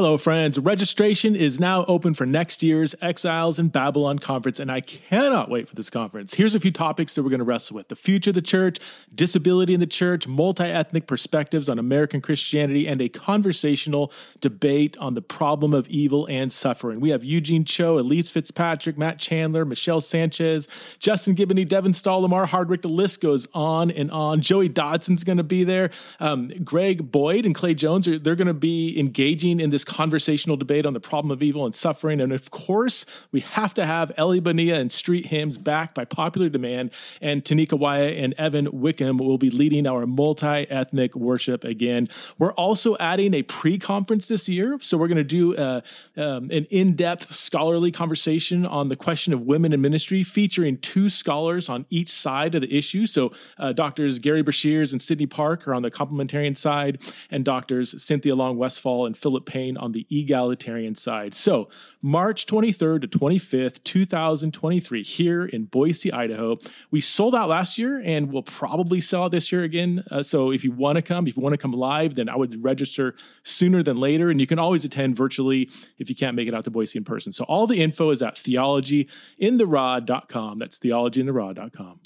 Hello, friends. Registration is now open for next year's Exiles in Babylon conference, and I cannot wait for this conference. Here's a few topics that we're going to wrestle with the future of the church, disability in the church, multi ethnic perspectives on American Christianity, and a conversational debate on the problem of evil and suffering. We have Eugene Cho, Elise Fitzpatrick, Matt Chandler, Michelle Sanchez, Justin Giboney, Devin Stahl, Lamar Hardwick. The list goes on and on. Joey Dodson's going to be there. Um, Greg Boyd and Clay Jones are they're going to be engaging in this conversational debate on the problem of evil and suffering. And of course, we have to have Ellie Bonilla and Street Hymns back by popular demand. And Tanika Wyatt and Evan Wickham will be leading our multi ethnic worship again. We're also adding a pre conference this year. So we're going to do uh, um, an in depth scholarly conversation on the question of women in ministry, featuring two scholars on each side of the issue. So uh, doctors Gary Breshears and Sydney Park are on the complementarian side, and doctors Cynthia Long Westfall and Philip Payne on the egalitarian side. So, March 23rd to 25th, 2023, here in Boise, Idaho. We sold out last year and we'll probably sell out this year again. Uh, so, if you want to come, if you want to come live, then I would register sooner than later. And you can always attend virtually if you can't make it out to Boise in person. So, all the info is at theologyintheraw.com. That's theologyintheraw.com.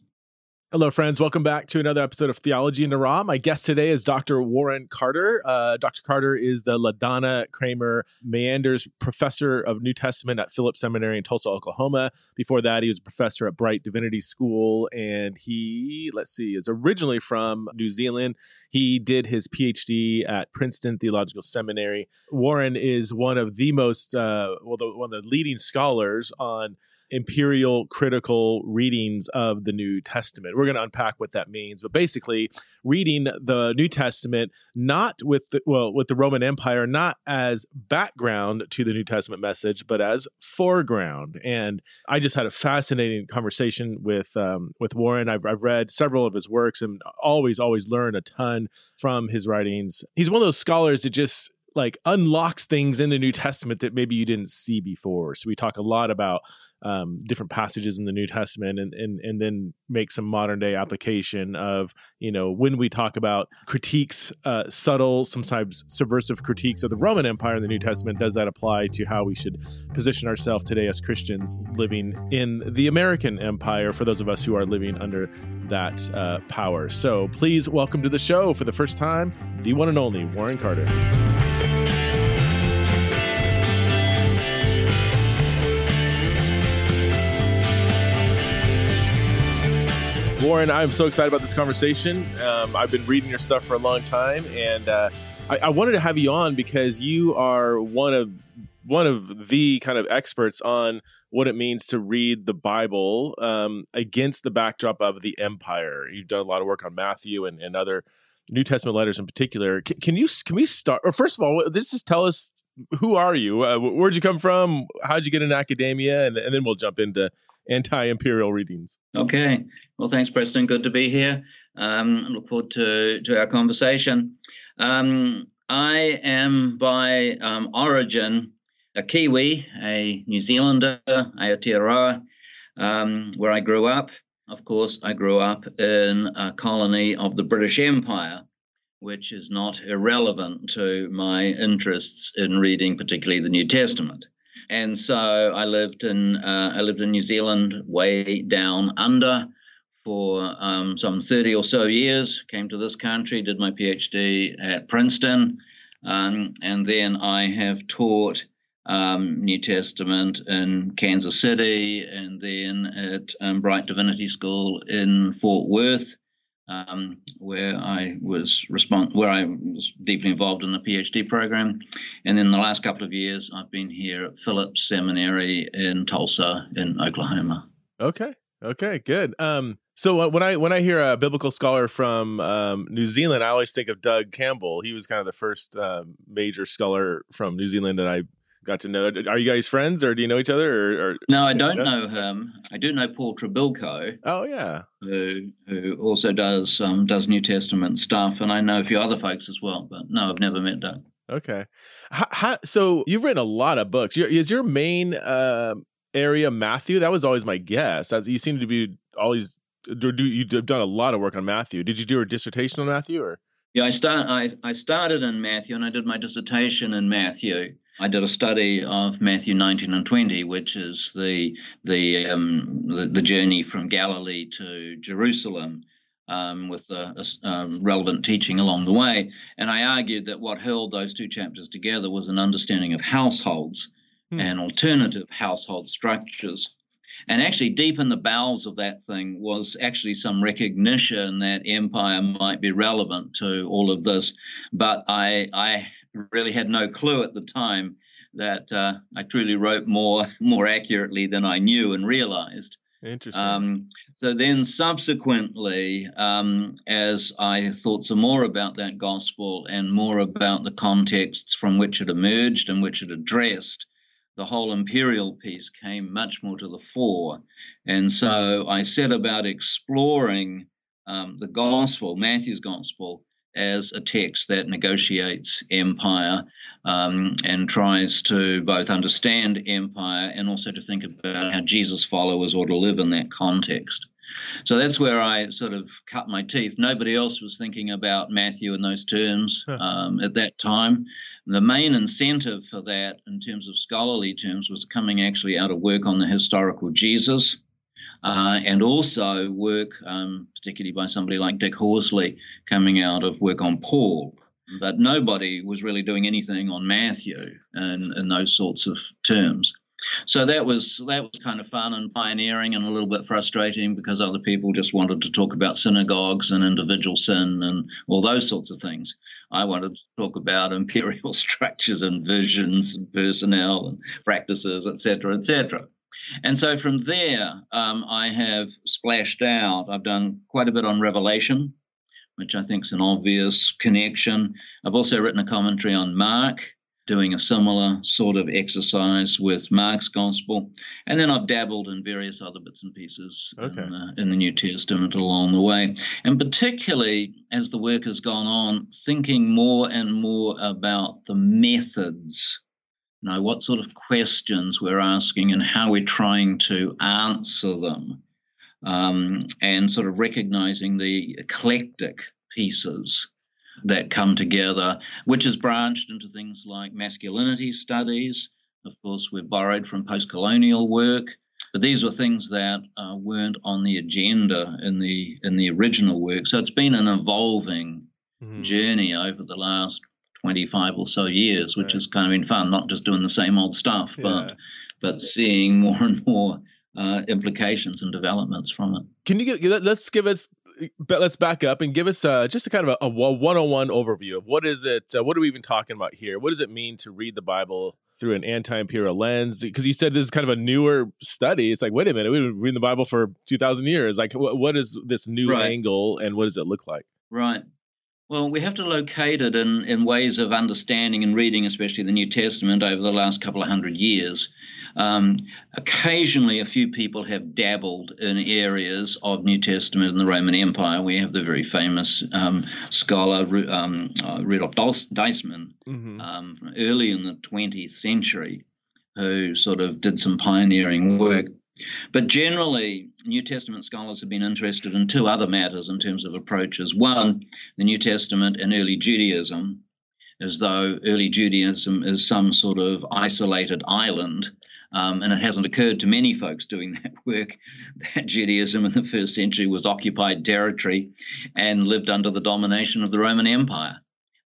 Hello, friends. Welcome back to another episode of Theology in the Raw. My guest today is Dr. Warren Carter. Uh, Dr. Carter is the LaDonna Kramer Meinders Professor of New Testament at Phillips Seminary in Tulsa, Oklahoma. Before that, he was a professor at Brite Divinity School, and he, let's see, is originally from New Zealand. He did his PhD at Princeton Theological Seminary. Warren is one of the most, uh, well, the, one of the leading scholars on imperial critical readings of the New Testament. We're going to unpack what that means, but basically, reading the New Testament not with the, well with the Roman Empire not as background to the New Testament message, but as foreground. And I just had a fascinating conversation with um, with Warren. I've, I've read several of his works and always always learn a ton from his writings. He's one of those scholars that just like unlocks things in the New Testament that maybe you didn't see before. So we talk a lot about um, different passages in the New Testament, and and and then make some modern day application of you know when we talk about critiques, uh, subtle, sometimes subversive critiques of the Roman Empire in the New Testament. Does that apply to how we should position ourselves today as Christians living in the American Empire? For those of us who are living under that uh, power. So please welcome to the show for the first time the one and only Warren Carter. Warren, I'm so excited about this conversation. Um, I've been reading your stuff for a long time, and uh, I, I, wanted to have you on because you are one of one of the kind of experts on what it means to read the Bible um, against the backdrop of the empire. You've done a lot of work on Matthew and, and other New Testament letters in particular. Can, can, you can we start? Or first of all, this just tell us who are you? Uh, where'd you come from? How'd you get in academia? And, and then we'll jump into anti-imperial readings. Okay. Well, thanks, Preston. Good to be here. Um, look forward to, to our conversation. Um, I am by um, origin a Kiwi, a New Zealander, Aotearoa, um, where I grew up. Of course, I grew up in a colony of the British Empire, which is not irrelevant to my interests in reading, particularly the New Testament and so I lived in uh, I lived in New Zealand, way down under, for um, some 30 or so years. Came to this country, did my PhD at Princeton, um, and then I have taught um, New Testament in Kansas City, and then at um, Brite Divinity School in Fort Worth um, where I was respond where I was deeply involved in the PhD program, and then the last couple of years I've been here at Phillips Seminary in Tulsa in Oklahoma. Okay, okay, good. Um, so uh, when I when I hear a biblical scholar from um, New Zealand, I always think of Doug Campbell. He was kind of the first uh, major scholar from New Zealand that I got to know. Are you guys friends, or do you know each other? Or, or no, I don't know him. I do know Paul Trebilco. Oh yeah, who who also does um, does New Testament stuff, and I know a few other folks as well. But no, I've never met Doug. Okay, how, how, so you've written a lot of books. Is your main uh, area Matthew? That was always my guess. As you seem to be always do, do you've done a lot of work on Matthew. Did you do a dissertation on Matthew or? Yeah, I start. I, I started in Matthew, and I did my dissertation in Matthew. I did a study of Matthew 19 and 20, which is the the um, the, the, journey from Galilee to Jerusalem, um, with a, a um, relevant teaching along the way. And I argued that what held those two chapters together was an understanding of households hmm. and alternative household structures. And actually, deep in the bowels of that thing was actually some recognition that empire might be relevant to all of this. But I, I really had no clue at the time that uh, I truly wrote more more accurately than I knew and realized. Interesting. Um, so then, subsequently, um, as I thought some more about that gospel and more about the contexts from which it emerged and which it addressed, the whole imperial piece came much more to the fore. And so I set about exploring um, the gospel, Matthew's gospel, as a text that negotiates empire um, and tries to both understand empire and also to think about how Jesus' followers ought to live in that context. So that's where I sort of cut my teeth. Nobody else was thinking about Matthew in those terms um, at that time. The main incentive for that, in terms of scholarly terms, was coming actually out of work on the historical Jesus uh, and also work, um, particularly by somebody like Dick Horsley, coming out of work on Paul. But nobody was really doing anything on Matthew and in those sorts of terms. So that was that was kind of fun and pioneering and a little bit frustrating because other people just wanted to talk about synagogues and individual sin and all those sorts of things. I wanted to talk about imperial structures and visions and personnel and practices, etc., etc. And so from there, um, I have splashed out. I've done quite a bit on Revelation, which I think is an obvious connection. I've also written a commentary on Mark, doing a similar sort of exercise with Mark's Gospel. And then I've dabbled in various other bits and pieces okay. in, the, in the New Testament along the way. And particularly as the work has gone on, thinking more and more about the methods know, what sort of questions we're asking and how we're trying to answer them, um, and sort of recognizing the eclectic pieces that come together, which is branched into things like masculinity studies. Of course, we're borrowed from post colonial work. But these were things that uh, weren't on the agenda in the in the original work. So it's been an evolving mm-hmm. journey over the last 25 or so years, which right. has kind of been fun, not just doing the same old stuff, but yeah. but seeing more and more uh, implications and developments from it. Can you get, let's give us let's back up and give us uh, just a kind of a, a 101 overview of what is it uh, what are we even talking about here what does it mean to read the bible through an anti-imperial lens because you said this is kind of a newer study it's like wait a minute we've been reading the bible for 2000 years like what, what is this new right. angle and what does it look like right well, we have to locate it in, in ways of understanding and reading, especially the New Testament, over the last couple of hundred years. Um, occasionally, a few people have dabbled in areas of New Testament in the Roman Empire. We have the very famous um, scholar um, uh, Rudolf Deissmann mm-hmm. Um, early in the 20th century, who sort of did some pioneering work but generally, New Testament scholars have been interested in two other matters in terms of approaches. One, the New Testament and early Judaism, as though early Judaism is some sort of isolated island. Um, and it hasn't occurred to many folks doing that work that Judaism in the first century was occupied territory and lived under the domination of the Roman Empire.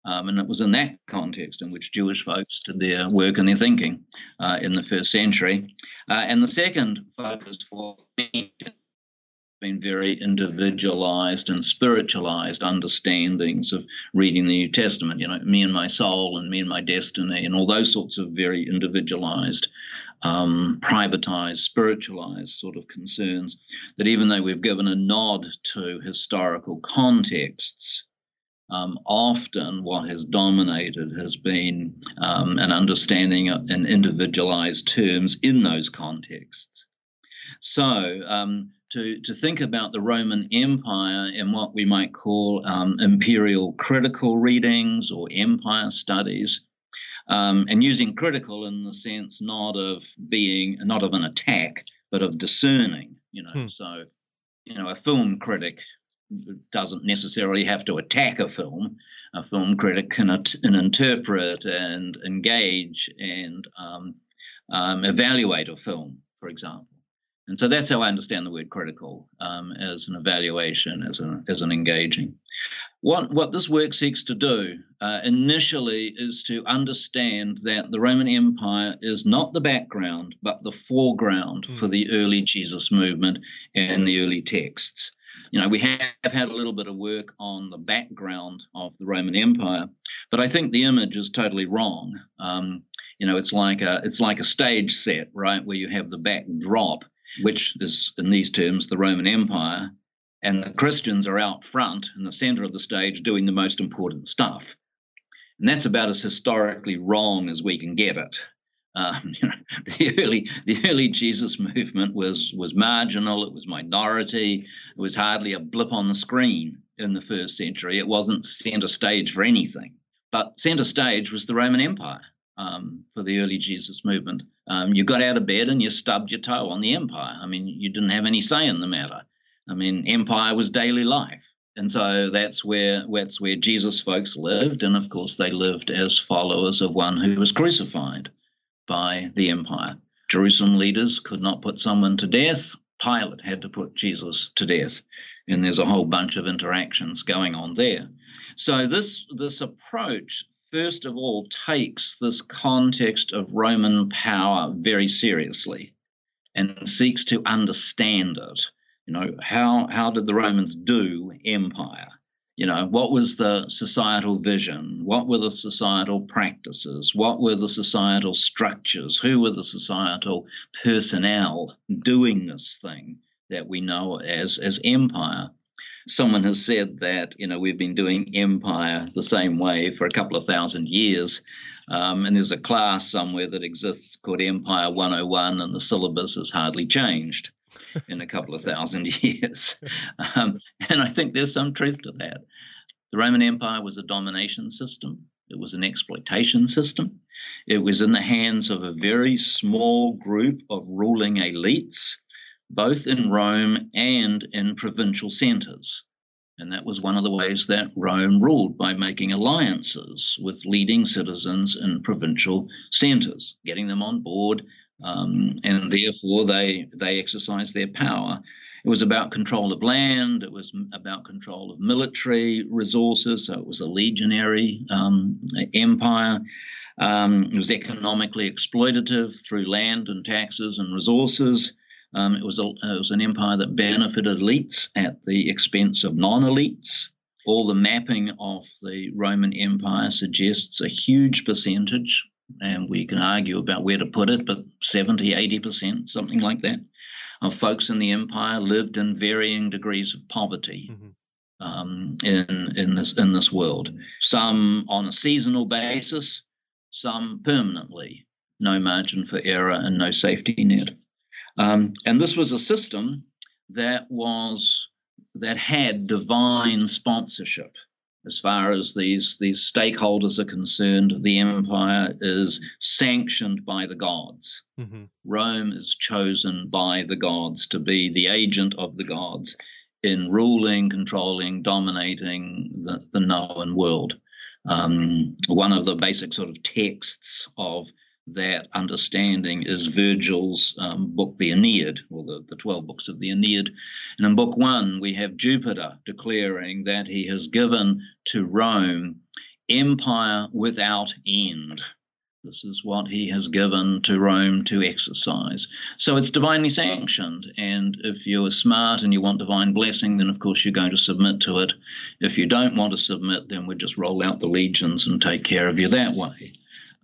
Um, and it was in that context in which Jewish folks did their work and their thinking uh, in the first century. Uh, and the second focus for me has been very individualized and spiritualized understandings of reading the New Testament, you know, me and my soul and me and my destiny and all those sorts of very individualized, um, privatized, spiritualized sort of concerns that even though we've given a nod to historical contexts, um, often what has dominated has been um, an understanding in individualized terms in those contexts. So, um, to, to think about the Roman Empire in what we might call um, imperial critical readings or empire studies, um, and using critical in the sense not of being, not of an attack, but of discerning, you know. Hmm. So, you know, a film critic doesn't necessarily have to attack a film. A film critic can, can interpret and engage and um, um, evaluate a film, for example. And so that's how I understand the word critical um, as an evaluation, as an, as an engaging. What, what this work seeks to do uh, initially is to understand that the Roman Empire is not the background, but the foreground mm. for the early Jesus movement and the early texts. You know, we have had a little bit of work on the background of the Roman Empire, but I think the image is totally wrong. Um, you know, it's like a it's like a stage set, right, where you have the backdrop which is in these terms the Roman Empire, and the Christians are out front in the center of the stage doing the most important stuff. And that's about as historically wrong as we can get it. Um, you know, the early the early Jesus movement was was marginal. It was minority. It was hardly a blip on the screen in the first century. It wasn't center stage for anything. But center stage was the Roman Empire um, for the early Jesus movement. Um, you got out of bed and you stubbed your toe on the empire. I mean, you didn't have any say in the matter. I mean, empire was daily life. And so that's where that's where Jesus folks lived, and of course they lived as followers of one who was crucified by the empire. Jerusalem leaders could not put someone to death. Pilate had to put Jesus to death, and there's a whole bunch of interactions going on there. So this this approach first of all, takes this context of Roman power very seriously and seeks to understand it. You know, how, how did the Romans do empire? You know, what was the societal vision? What were the societal practices? What were the societal structures? Who were the societal personnel doing this thing that we know as, as empire? someone has said that you know we've been doing empire the same way for a couple of thousand years um, and there's a class somewhere that exists called empire 101 and the syllabus has hardly changed in a couple of thousand years. Um, and i think there's some truth to that. The roman empire was a domination system. It was an exploitation system. It was in the hands of a very small group of ruling elites both in Rome and in provincial centers. And that was one of the ways that Rome ruled by making alliances with leading citizens in provincial centers, getting them on board, um, and therefore they they exercised their power. It was about control of land. It was about control of military resources. So it was a legionary um, empire. Um, it was economically exploitative through land and taxes and resources. Um, it, was a, it was an empire that benefited elites at the expense of non elites. All the mapping of the Roman Empire suggests a huge percentage, and we can argue about where to put it, but 70, 80%, something like that, of folks in the empire lived in varying degrees of poverty. Mm-hmm. Um, in in this in this world, some on a seasonal basis, some permanently, no margin for error and no safety net. Um, and this was a system that was that had divine sponsorship as far as these these stakeholders are concerned. The empire is sanctioned by the gods. Mm-hmm. Rome is chosen by the gods to be the agent of the gods in ruling, controlling, dominating the, the known world. Um, one of the basic sort of texts of that understanding is Virgil's um, book, the Aeneid, or the, the 12 books of the Aeneid. And in book one, we have Jupiter declaring that he has given to Rome empire without end. This is what he has given to Rome to exercise. So it's divinely sanctioned. And if you're smart and you want divine blessing, then of course you're going to submit to it. If you don't want to submit, then we just roll out the legions and take care of you that way.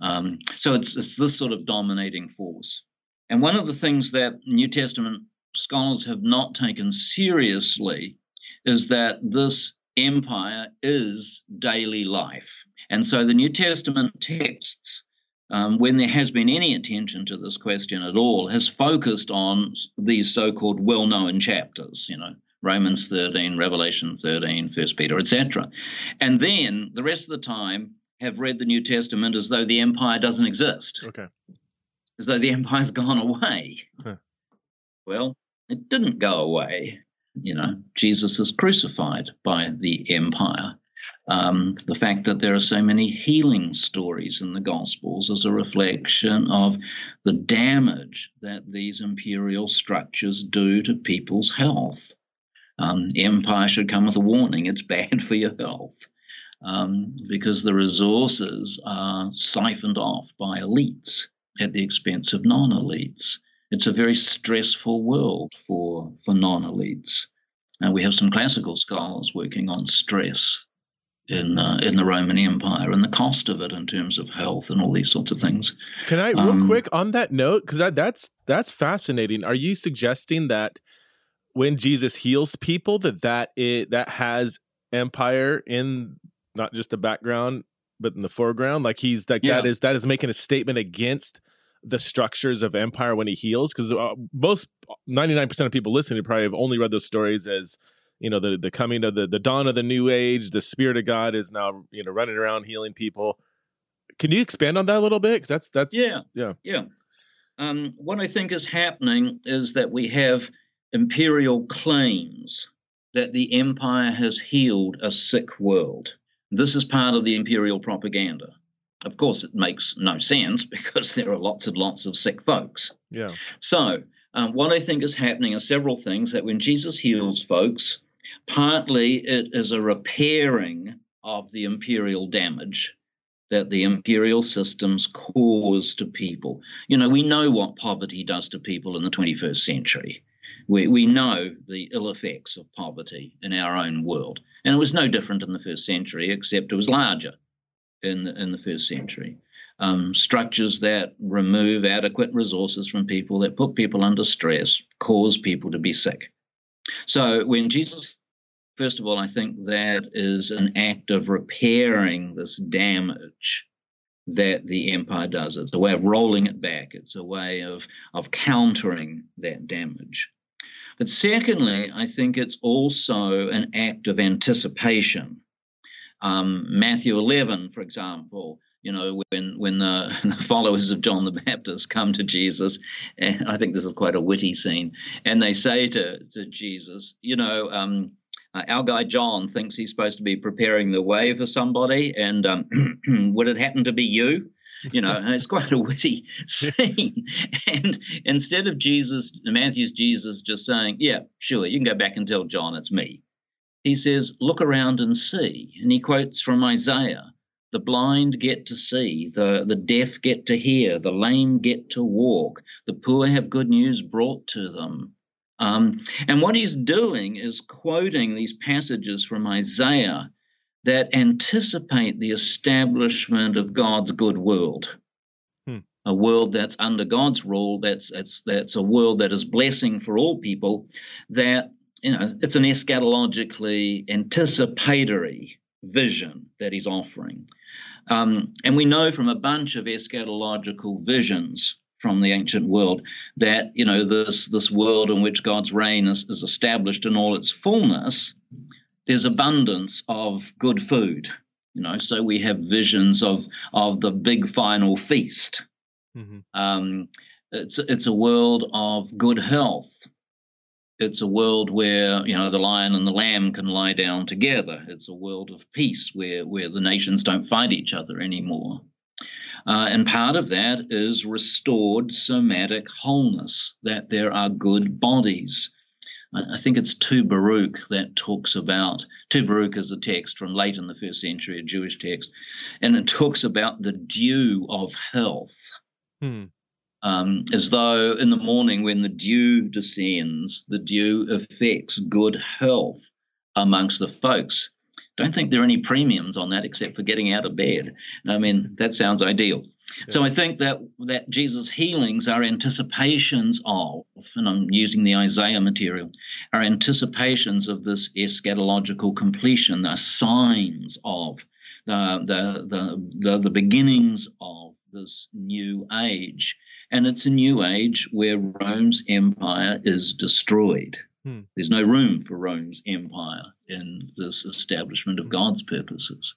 Um, so it's, it's this sort of dominating force. And one of the things that New Testament scholars have not taken seriously is that this empire is daily life. And so the New Testament texts, um, when there has been any attention to this question at all, has focused on these so called well known chapters, you know, Romans 13, Revelation 13, 1 Peter, etc. And then the rest of the time, have read the New Testament as though the empire doesn't exist. Okay. As though the empire's gone away. Huh. Well, it didn't go away. You know, Jesus is crucified by the empire. Um, the fact that there are so many healing stories in the Gospels is a reflection of the damage that these imperial structures do to people's health. Um, empire should come with a warning it's bad for your health um, because the resources are siphoned off by elites at the expense of non elites. It's a very stressful world for, for non elites. And we have some classical scholars working on stress in uh, in the Roman Empire and the cost of it in terms of health and all these sorts of things. Can I real um, quick on that note because that, that's that's fascinating. Are you suggesting that when Jesus heals people that that it that has empire in not just the background but in the foreground like he's like yeah. that is that is making a statement against the structures of empire when he heals because uh, most 99% of people listening probably have only read those stories as you know the the coming of the the dawn of the new age the spirit of god is now you know running around healing people. Can you expand on that a little bit? Because that's that's yeah. Yeah. Yeah. Um, what i think is happening is that we have imperial claims that the empire has healed a sick world this is part of the imperial propaganda of course it makes no sense because there are lots and lots of sick folks yeah so um, what I think is happening are several things that when Jesus heals folks, Partly it is a repairing of the imperial damage that the imperial systems cause to people. You know, we know what poverty does to people in the 21st century. We, we know the ill effects of poverty in our own world. And it was no different in the first century, except it was larger in the, in the first century. Um, structures that remove adequate resources from people, that put people under stress, cause people to be sick. So when Jesus First of all, I think that is an act of repairing this damage that the empire does. It's a way of rolling it back. It's a way of, of countering that damage. But secondly, I think it's also an act of anticipation. Um, Matthew 11, for example, you know, when when the, the, followers of John the Baptist come to Jesus, and I think this is quite a witty scene, and they say to to Jesus, you know, um, uh, our guy John thinks he's supposed to be preparing the way for somebody, and um, would it happen to be you? You know, and it's quite a witty scene. and instead of Jesus, Matthew's Jesus just saying, "Yeah, sure, you can go back and tell John it's me," he says, "Look around and see." And he quotes from Isaiah. The blind get to see, the, the deaf get to hear, the lame get to walk, the poor have good news brought to them. Um, and what he's doing is quoting these passages from Isaiah that anticipate the establishment of God's good world. Hmm. A world that's under God's rule, that's, that's, that's a world that is blessing for all people, that you know, it's an eschatologically anticipatory vision that he's offering. Um, and we know from a bunch of eschatological visions from the ancient world that you know this this world in which God's reign is, is established in all its fullness there's abundance of good food you know so we have visions of of the big final feast mm-hmm. um, it's it's a world of good health it's a world where you know the lion and the lamb can lie down together it's a world of peace where where the nations don't fight each other anymore uh, and part of that is restored somatic wholeness, that there are good bodies. I think it's 2 Baruch that talks about. 2 Baruch is a text from late in the first century, a Jewish text, and it talks about the dew of health. Hmm. Um, as though in the morning when the dew descends, the dew affects good health amongst the folks don't think there are any premiums on that except for getting out of bed. I mean, that sounds ideal. Yeah. So I think that that Jesus' healings are anticipations of, and I'm using the Isaiah material, are anticipations of this eschatological completion, They're signs of the, the, the, the, the beginnings of this new age. And it's a new age where Rome's empire is destroyed. Hmm. There's no room for Rome's empire in this establishment of hmm. God's purposes.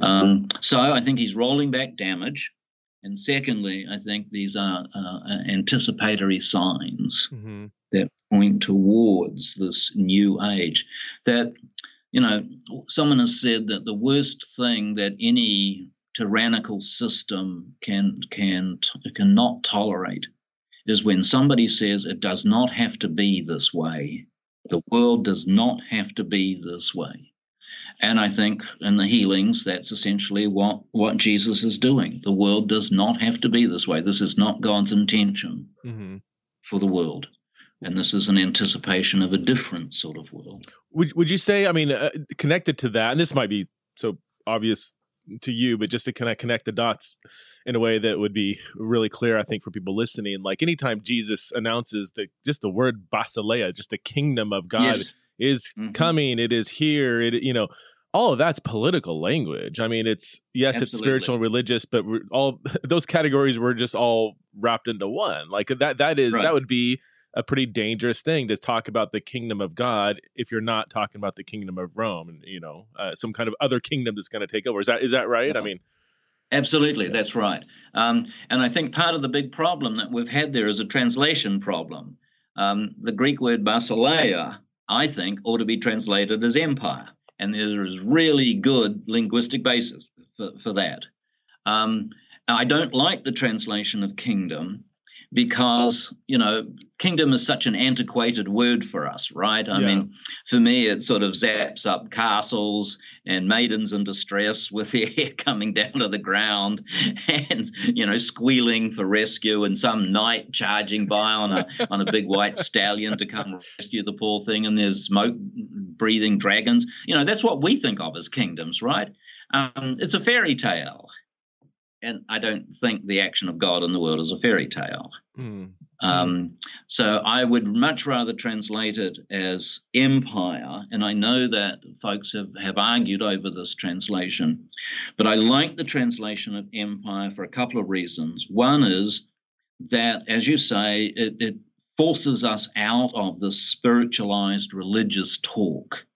Um, so I think he's rolling back damage. And secondly, I think these are uh, anticipatory signs mm-hmm. that point towards this new age. That, you know, someone has said that the worst thing that any tyrannical system can can cannot tolerate is when somebody says it does not have to be this way. The world does not have to be this way. And I think in the healings, that's essentially what, what Jesus is doing. The world does not have to be this way. This is not God's intention mm-hmm. for the world. And this is an anticipation of a different sort of world. Would, would you say, I mean, uh, connected to that, and this might be so obvious to you, but just to kind of connect the dots in a way that would be really clear, I think, for people listening. Like anytime Jesus announces that just the word basileia, just the kingdom of God yes. Is mm-hmm. coming, it is here, it you know, all of that's political language. I mean, it's yes, Absolutely. it's spiritual and religious, but all those categories were just all wrapped into one. Like that that is right. that would be a pretty dangerous thing to talk about the kingdom of God if you're not talking about the kingdom of Rome and you know uh, some kind of other kingdom that's going to take over. Is that is that right? I mean, absolutely, that's right. Um, and I think part of the big problem that we've had there is a translation problem. Um, the Greek word basileia, I think, ought to be translated as empire and there is really good linguistic basis for, for that. Um, I don't like the translation of kingdom because you know kingdom is such an antiquated word for us right? I yeah. mean for me it sort of zaps up castles and maidens in distress with their hair coming down to the ground and you know squealing for rescue and some knight charging by on a on a big white stallion to come rescue the poor thing and there's smoke breathing dragons. You know that's what we think of as kingdoms right? Um, it's a fairy tale and I don't think the action of God in the world is a fairy tale. Mm. Um, so I would much rather translate it as empire, and I know that folks have, have argued over this translation, but I like the translation of empire for a couple of reasons. One is that, as you say, it, it forces us out of the spiritualized religious talk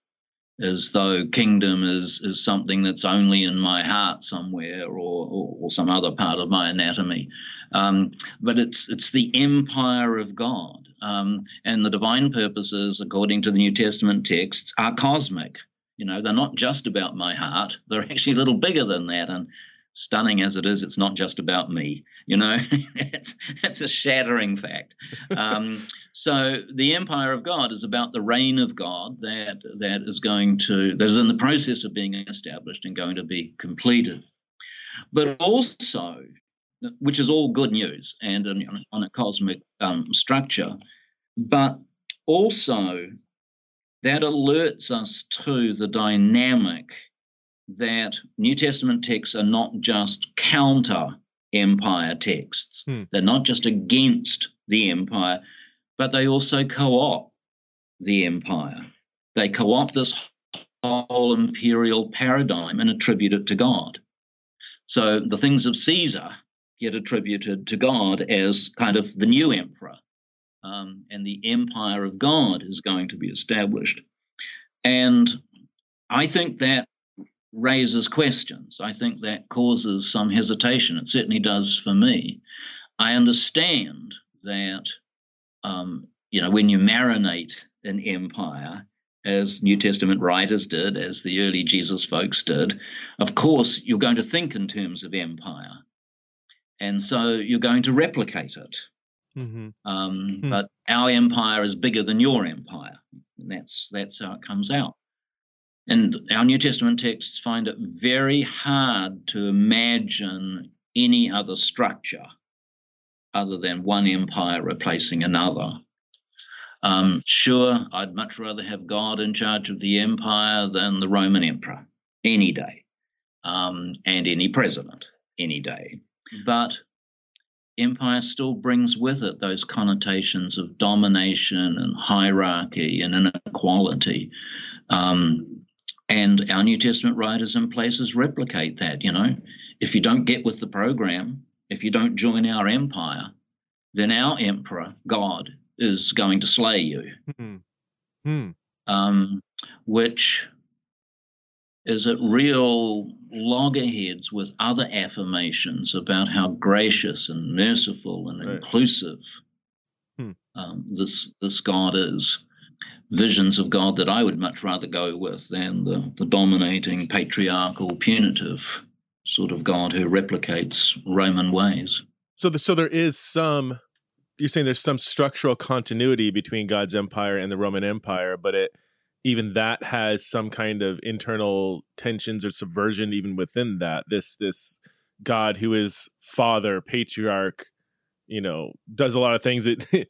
as though kingdom is is something that's only in my heart somewhere or, or, or some other part of my anatomy. Um, but it's it's the empire of God. Um, and the divine purposes, according to the New Testament texts, are cosmic. You know, they're not just about my heart, they're actually a little bigger than that. And stunning as it is, it's not just about me. You know, it's, it's a shattering fact. Um, so the empire of God is about the reign of God that that is going to that is in the process of being established and going to be completed. But also, which is all good news and on, on a cosmic um, structure, but also that alerts us to the dynamic that New Testament texts are not just counter empire texts. Hmm. They're not just against the empire, but they also co opt the empire. They co opt this whole imperial paradigm and attribute it to God. So the things of Caesar get attributed to God as kind of the new emperor. Um, and the empire of God is going to be established. And I think that raises questions. I think that causes some hesitation. It certainly does for me. I understand that, um, you know, when you marinate an empire, as New Testament writers did, as the early Jesus folks did, of course, you're going to think in terms of empire. And so you're going to replicate it. Mm-hmm. Um, mm-hmm. But our empire is bigger than your empire. And that's that's how it comes out. And our New Testament texts find it very hard to imagine any other structure other than one empire replacing another. Um, sure, I'd much rather have God in charge of the empire than the Roman emperor any day, um, and any president any day. But empire still brings with it those connotations of domination and hierarchy and inequality. Um, and our New Testament writers and places replicate that. You know, if you don't get with the program, if you don't join our empire, then our emperor, God, is going to slay you. Mm-hmm. Um, which is at real loggerheads with other affirmations about how gracious and merciful and right. inclusive hmm. um, this this God is. Visions of God that I would much rather go with than the, the dominating patriarchal punitive sort of God who replicates Roman ways. So, the, so there is some. You're saying there's some structural continuity between God's empire and the Roman Empire, but it even that has some kind of internal tensions or subversion even within that this this god who is father patriarch you know does a lot of things that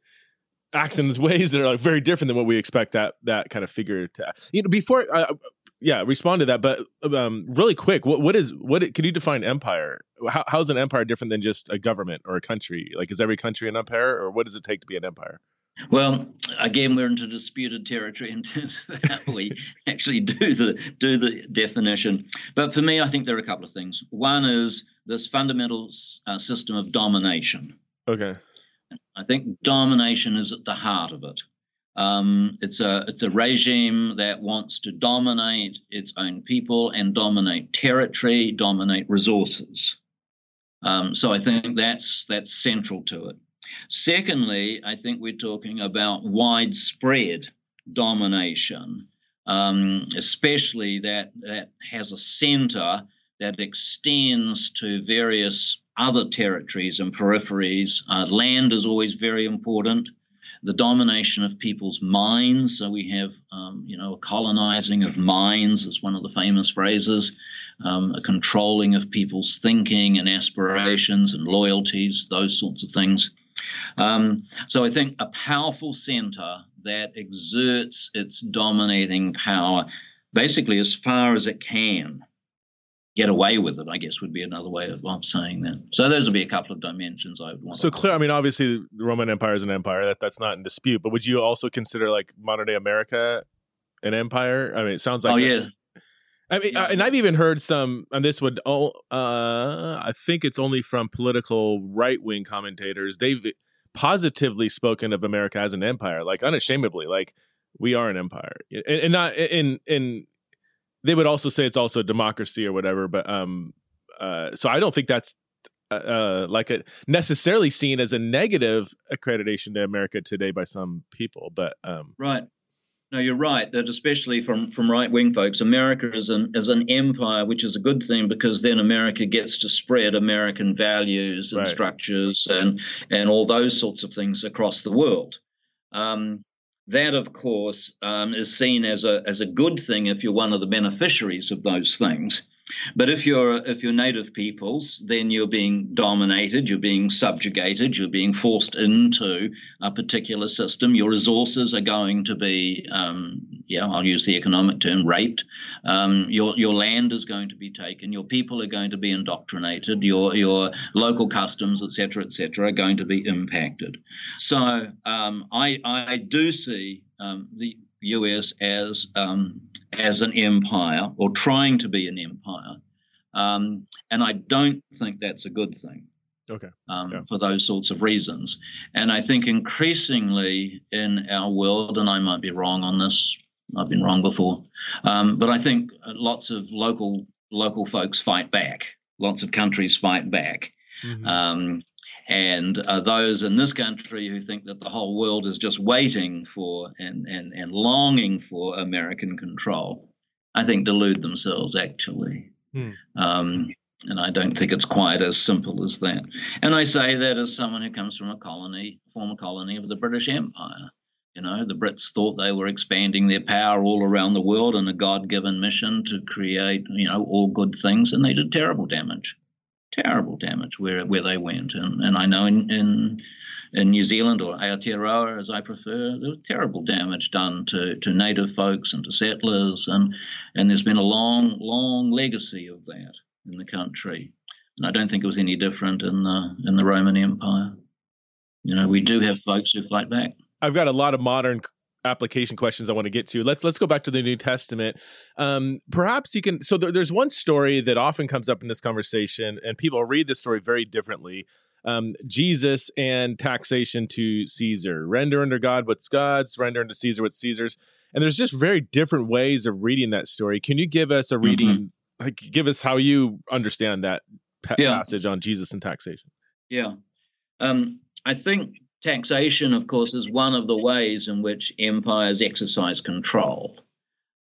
acts in ways that are like very different than what we expect that that kind of figure to you know before uh, yeah respond to that but um really quick what what is what can you define empire how, how's an empire different than just a government or a country like is every country an empire or what does it take to be an empire well, again, we're into disputed territory in terms of how we actually do the do the definition. But for me, I think there are a couple of things. One is this fundamental uh, system of domination. Okay. I think domination is at the heart of it. Um, it's a it's a regime that wants to dominate its own people and dominate territory, dominate resources. Um, so I think that's that's central to it. Secondly, I think we're talking about widespread domination, um, especially that, that has a center that extends to various other territories and peripheries. Uh, land is always very important. The domination of people's minds. So we have, um, you know, a colonizing of minds is one of the famous phrases. Um, a controlling of people's thinking and aspirations and loyalties, those sorts of things. Um, so I think a powerful center that exerts its dominating power basically as far as it can get away with it, I guess would be another way of, of saying that. So those would be a couple of dimensions I would want. So clear. I mean, obviously, the Roman Empire is an empire. That that's not in dispute. But would you also consider like modern day America an empire? I mean, it sounds like. Oh yeah. I mean, yeah. and I've even heard some, and this would, oh, uh, I think it's only from political right wing commentators. They've positively spoken of America as an empire, like unashamedly, like we are an empire, and, and not in in. They would also say it's also democracy or whatever, but um, uh, so I don't think that's uh, uh, like a necessarily seen as a negative accreditation to America today by some people, but um, right. No, you're right. That especially from from right wing folks, America is an is an empire, which is a good thing because then America gets to spread American values and right. structures and and all those sorts of things across the world. Um, that, of course, um, is seen as a as a good thing if you're one of the beneficiaries of those things. But if you're if you're native peoples, then you're being dominated, you're being subjugated, you're being forced into a particular system. Your resources are going to be, um, yeah, I'll use the economic term, raped. Um, your your land is going to be taken. Your people are going to be indoctrinated. Your your local customs, etc., etc., are going to be impacted. So um, I I do see um, the US as um, as an empire or trying to be an empire, um, and I don't think that's a good thing. Okay. Um, yeah. For those sorts of reasons, and I think increasingly in our world, and I might be wrong on this. I've been wrong before, um, but I think lots of local local folks fight back. Lots of countries fight back. Mm-hmm. And uh, those in this country who think that the whole world is just waiting for and, and, and longing for American control, I think delude themselves actually. Hmm. Um, and I don't think it's quite as simple as that. And I say that as someone who comes from a colony, former colony of the British Empire. You know, the Brits thought they were expanding their power all around the world in a God given mission to create, you know, all good things, and they did terrible damage terrible damage where where they went. And and I know in in, in New Zealand or Aotearoa, as I prefer, there was terrible damage done to, to native folks and to settlers, and and there's been a long long legacy of that in the country. And I don't think it was any different in the in the Roman Empire. You know, we do have folks who fight back. I've got a lot of modern application questions I want to get to. Let's let's go back to the New Testament. Um, perhaps you can. So there, there's one story that often comes up in this conversation, and people read this story very differently. um, Jesus and taxation to Caesar. Render unto God what's God's, render unto Caesar what's Caesar's. And there's just very different ways of reading that story. Can you give us a mm-hmm. reading? Mm-hmm. Like, give us how you understand that pa- yeah. passage on Jesus and taxation. Yeah. Um, I think taxation, of course, is one of the ways in which empires exercise control.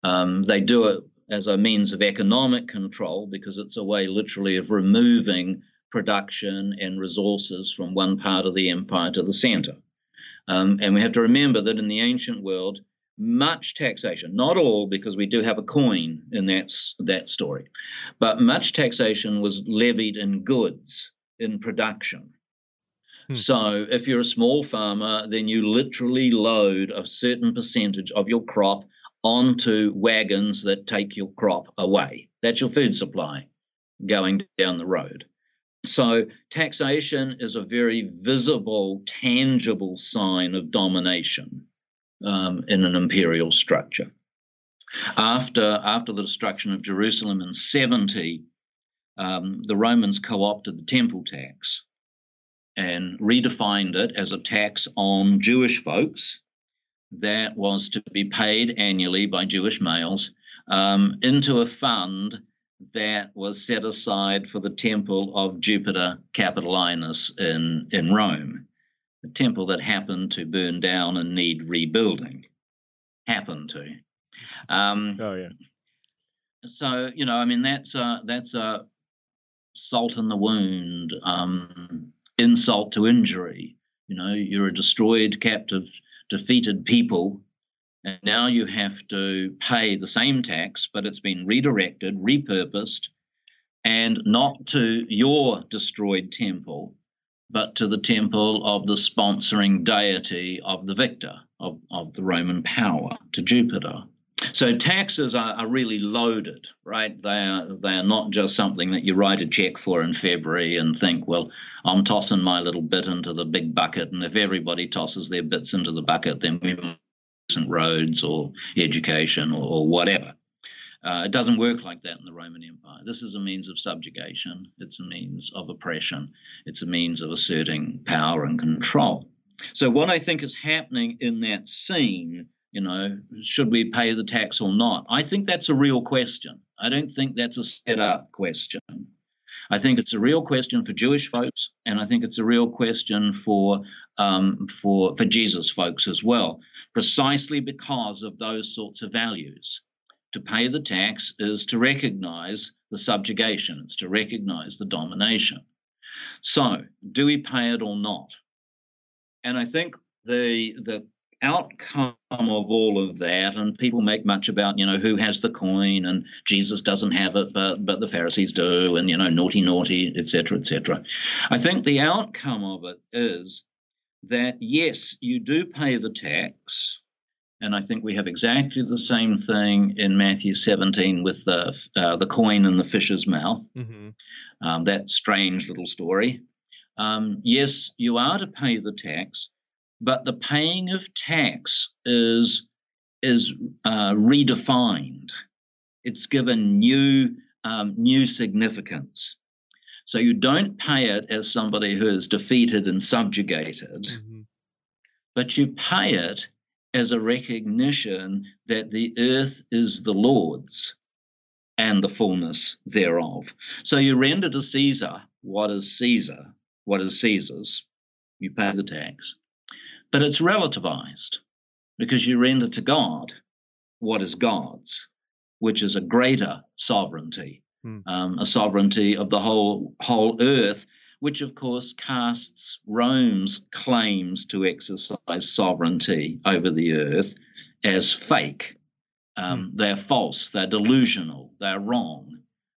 Um, they do it as a means of economic control because it's a way, literally, of removing production and resources from one part of the empire to the center. Um, and we have to remember that in the ancient world, much taxation, not all, because we do have a coin in that, that story, but much taxation was levied in goods, in production. Hmm. So if you're a small farmer, then you literally load a certain percentage of your crop onto wagons that take your crop away. That's your food supply going down the road. So, taxation is a very visible, tangible sign of domination um, in an imperial structure. After, after the destruction of Jerusalem in 70, um, the Romans co opted the temple tax and redefined it as a tax on Jewish folks that was to be paid annually by Jewish males um, into a fund that was set aside for the temple of Jupiter Capitolinus in, in Rome, a temple that happened to burn down and need rebuilding. Happened to. Um, oh yeah. So you know, I mean, that's a that's a salt in the wound, um, insult to injury. You know, you're a destroyed, captive defeated people. And now you have to pay the same tax, but it's been redirected, repurposed, and not to your destroyed temple, but to the temple of the sponsoring deity of the victor, of, of the Roman power, to Jupiter. So taxes are, are, really loaded, right? They are they are not just something that you write a check for in February and think, well, I'm tossing my little bit into the big bucket, and if everybody tosses their bits into the bucket, then we have roads or education or, or whatever. Uh, it doesn't work like that in the Roman Empire. This is a means of subjugation. It's a means of oppression. It's a means of asserting power and control. So what I think is happening in that scene you know, should we pay the tax or not? I think that's a real question. I don't think that's a set up question. I think it's a real question for Jewish folks, and I think it's a real question for um, for for Jesus folks as well, precisely because of those sorts of values. To pay the tax is to recognize the subjugation, it's to recognize the domination. So, do we pay it or not? And I think the the outcome of all of that and people make much about you know who has the coin and jesus doesn't have it but but the pharisees do and you know naughty naughty etc etc i think the outcome of it is that yes you do pay the tax and i think we have exactly the same thing in matthew 17 with the uh, the coin in the fish's mouth. Mm-hmm. um, that strange little story. Um, yes you are to pay the tax but the paying of tax is is uh, redefined. It's given new um, new significance. So you don't pay it as somebody who is defeated and subjugated, mm-hmm. but you pay it as a recognition that the earth is the Lord's and the fullness thereof. So you render to Caesar what is Caesar, what is Caesar's. You pay the tax. But it's relativized because you render to God what is God's, which is a greater sovereignty, hmm. um, a sovereignty of the whole whole earth, which of course casts Rome's claims to exercise sovereignty over the earth as fake. Um, hmm. They're false. They're delusional. They're wrong.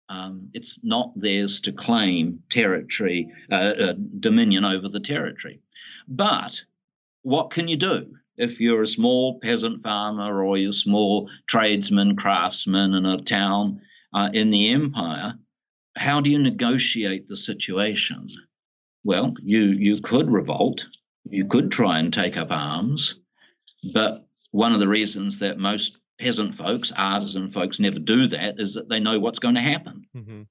Um, it's not theirs to claim territory, uh, uh, dominion over the territory. But what can you do? If you're a small peasant farmer or you're a small tradesman, craftsman in a town uh, in the empire, how do you negotiate the situation? Well, you, you could revolt, you could try and take up arms, but one of the reasons that most peasant folks, artisan folks, never do that is that they know what's going to happen. Mm-hmm.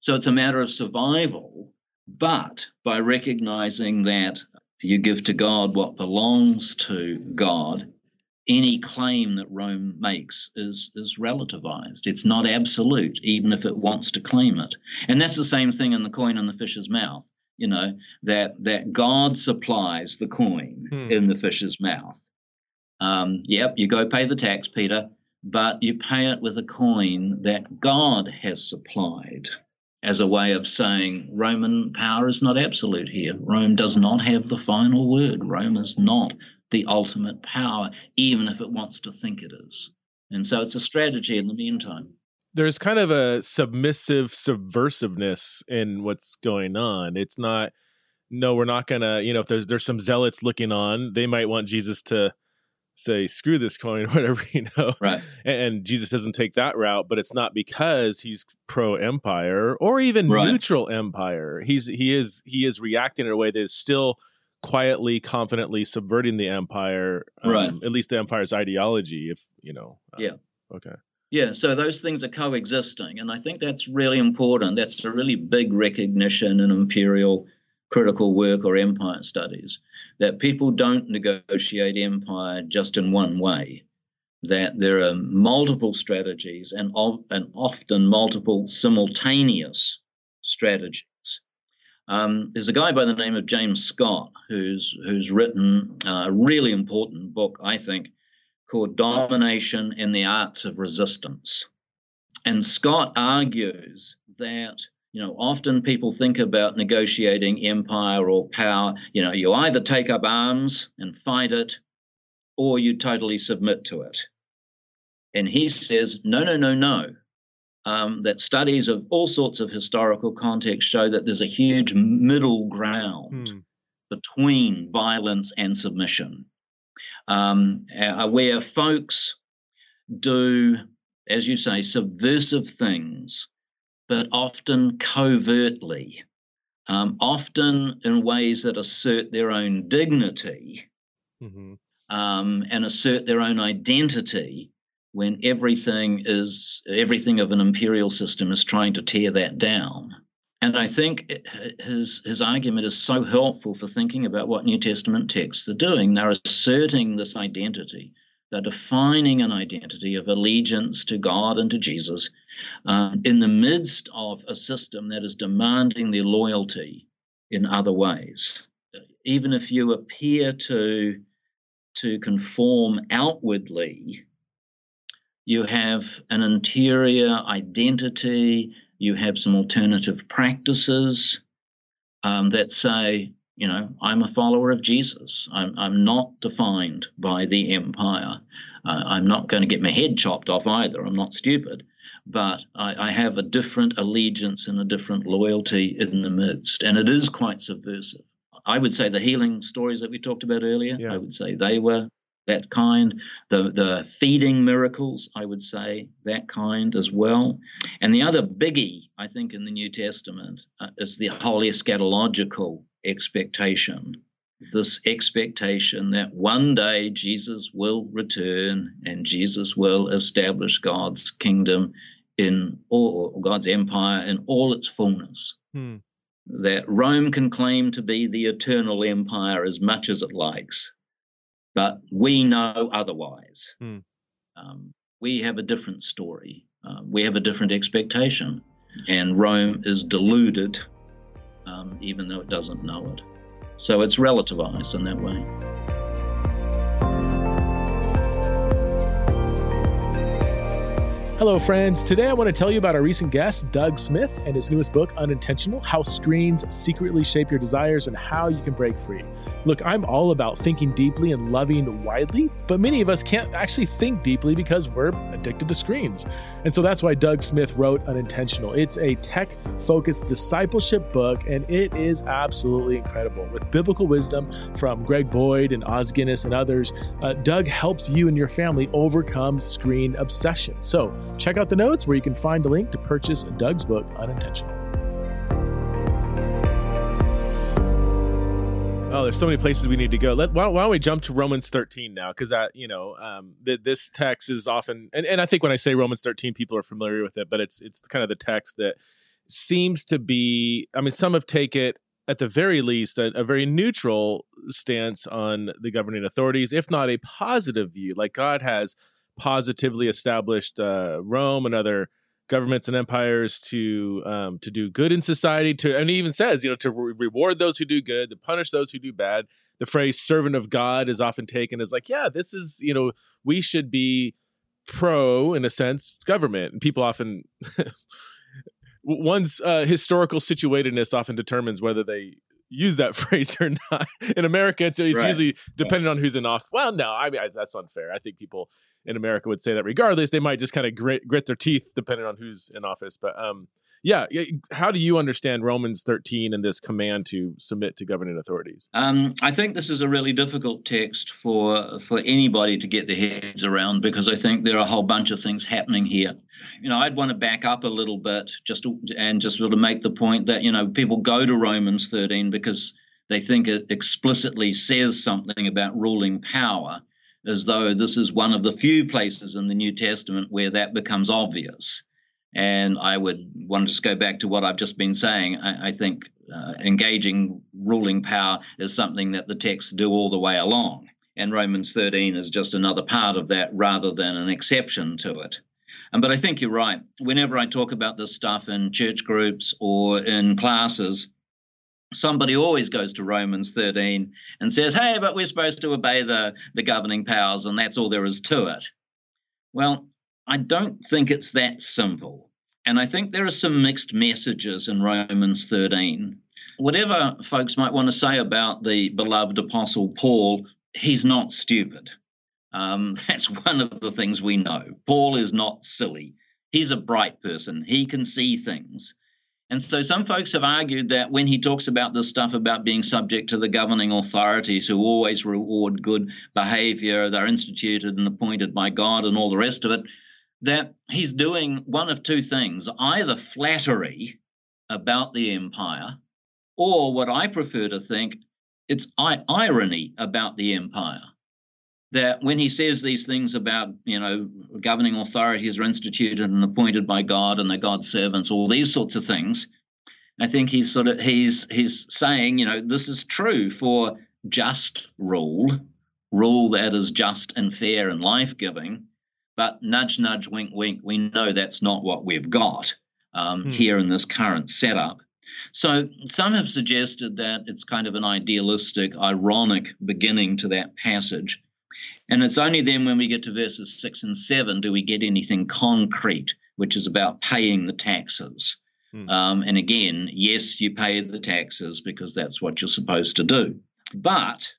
So it's a matter of survival but by recognizing that you give to God what belongs to God, any claim that Rome makes is, is relativized. It's not absolute, even if it wants to claim it. And that's the same thing in the coin in the fish's mouth, you know, that, that God supplies the coin hmm. in the fish's mouth. Um, yep, you go pay the tax, Peter, but you pay it with a coin that God has supplied as a way of saying Roman power is not absolute here. Rome does not have the final word. Rome is not the ultimate power, even if it wants to think it is. And so it's a strategy in the meantime. There's kind of a submissive subversiveness in what's going on. It's not, no, we're not gonna, you know, if there's there's some zealots looking on, they might want Jesus to say screw this coin or whatever you know? Right. And, jesus doesn't take that route but it's not because he's pro empire or even right. neutral empire. He's he is he is reacting in a way that is still quietly confidently subverting the empire um, right. at least the empire's ideology if you know um, yeah. okay. Yeah so those things are coexisting and i think that's really important. That's a really big recognition in imperial critical work or empire studies that people don't negotiate empire just in one way that there are multiple strategies and, and often multiple simultaneous strategies um, there's a guy by the name of James Scott who's who's written a really important book, I think, called Domination and the Arts of Resistance. And Scott argues that you know often people think about negotiating empire or power. You know, you either take up arms and fight it, or you totally submit to it. And he says, no, no, no, no um, that studies of all sorts of historical contexts show that there's a huge middle ground mm. between violence and submission, um, uh, where folks do, as you say, subversive things, but often covertly, um, often in ways that assert their own dignity mm-hmm. Um, and assert their own identity when everything is everything of an imperial system is trying to tear that down. And I think his his argument is so helpful for thinking about what New Testament texts are doing. They're asserting this identity. They're defining an identity of allegiance to God and to Jesus uh, in the midst of a system that is demanding their loyalty in other ways. Even if you appear to to conform outwardly you have an interior identity, you have some alternative practices um, that say, you know, I'm a follower of Jesus. I'm, I'm not defined by the empire. Uh, I'm not going to get my head chopped off either. I'm not stupid. But I, I, have a different allegiance and a different loyalty in the midst. And it is quite subversive. I would say the healing stories that we talked about earlier, yeah. I would say they were that kind. The, the feeding miracles, I would say, that kind as well. And the other biggie, I think, in the New Testament uh, is the whole eschatological expectation. This expectation that one day Jesus will return and Jesus will establish God's kingdom in all God's empire in all its fullness. Hmm. That Rome can claim to be the eternal empire as much as it likes, but we know otherwise. Mm. Um, we have a different story. Uh, we have a different expectation. And Rome is deluded, um, even though it doesn't know it. So it's relativized in that way. Hello, friends. Today I want to tell you about our recent guest, Doug Smith, and his newest book, Unintentional How Screens Secretly Shape Your Desires and How You Can Break Free. Look, I'm all about thinking deeply and loving widely, but many of us can't actually think deeply because we're addicted to screens. And so that's why Doug Smith wrote Unintentional. It's a tech focused discipleship book, and it is absolutely incredible. With biblical wisdom from Greg Boyd and Os Guinness and others, uh, Doug helps you and your family overcome screen obsession. So, Check out the notes where you can find a link to purchase Doug's book, Unintentional. Oh, there's so many places we need to go. Let why don't, why don't we jump to Romans 13 now? Because you know um, the, this text is often, and, and I think when I say Romans 13, people are familiar with it, but it's it's kind of the text that seems to be, I mean, some have taken it at the very least a, a, very neutral stance on the governing authorities, if not a positive view. Like God has positively established uh, Rome and other governments and empires to um, to do good in society. To and he even says, you know, to re- reward those who do good, to punish those who do bad. The phrase "servant of God" is often taken as like, yeah, this is you know, we should be pro in a sense government, and people often. one's uh, historical situatedness often determines whether they use that phrase or not. In America, it's, it's right. usually dependent on who's in office. Well, no, I mean I, that's unfair. I think people in America would say that regardless. They might just kind of grit, grit their teeth depending on who's in office. But um, yeah, how do you understand Romans 13 and this command to submit to governing authorities? Um, I think this is a really difficult text for for anybody to get their heads around because I think there are a whole bunch of things happening here. You know, I'd want to back up a little bit just to, and just sort of make the point that you know people go to Romans 13 because they think it explicitly says something about ruling power as though this is one of the few places in the New Testament where that becomes obvious. And I would want to just go back to what I've just been saying. I, I think uh, engaging ruling power is something that the texts do all the way along. And Romans 13 is just another part of that rather than an exception to it. Um, but I think you're right. Whenever I talk about this stuff in church groups or in classes, somebody always goes to Romans 13 and says, hey, but we're supposed to obey the, the governing powers, and that's all there is to it. Well, I don't think it's that simple. And I think there are some mixed messages in Romans 13. Whatever folks might want to say about the beloved apostle Paul, he's not stupid. Um, that's one of the things we know. Paul is not silly. He's a bright person. He can see things. And so some folks have argued that when he talks about this stuff about being subject to the governing authorities who always reward good behavior, they're instituted and appointed by God and all the rest of it, that he's doing one of two things either flattery about the empire, or what I prefer to think, it's irony about the empire that when he says these things about, you know, governing authorities are instituted and appointed by God and they're God's servants, all these sorts of things, I think he's sort of he's he's saying, you know, this is true for just rule, rule that is just and fair and life-giving, but nudge, nudge, wink, wink, we know that's not what we've got um, hmm. here in this current setup. So some have suggested that it's kind of an idealistic, ironic beginning to that passage and it's only then when we get to verses six and seven do we get anything concrete, which is about paying the taxes. Hmm. Um, and again, yes, you pay the taxes because that's what you're supposed to do. But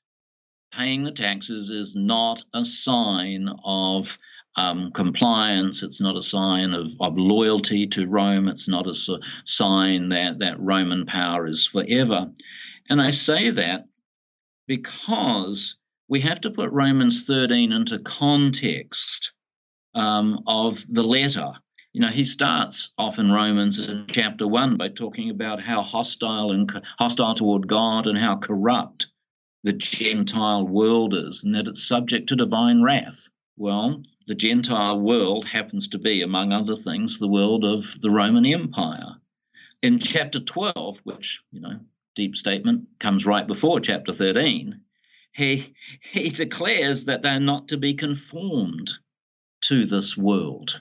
paying the taxes is not a sign of um, compliance. It's not a sign of, of loyalty to Rome. It's not a sign that, that Roman power is forever. And I say that because we have to put Romans 13 into context um, of the letter. You know, he starts off in Romans in chapter one by talking about how hostile and hostile toward God and how corrupt the Gentile world is, and that it's subject to divine wrath. Well, the Gentile world happens to be, among other things, the world of the Roman Empire. In chapter 12, which, you know, deep statement comes right before chapter 13, he, he declares that they're not to be conformed to this world.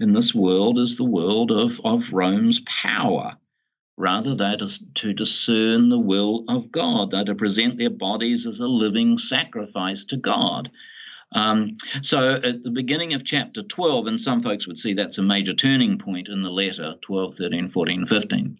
And this world is the world of, of Rome's power. Rather, that is to discern the will of God. They're to present their bodies as a living sacrifice to God. Um, so at the beginning of chapter 12, and some folks would see that's a major turning point in the letter 12, 13, 14, 15,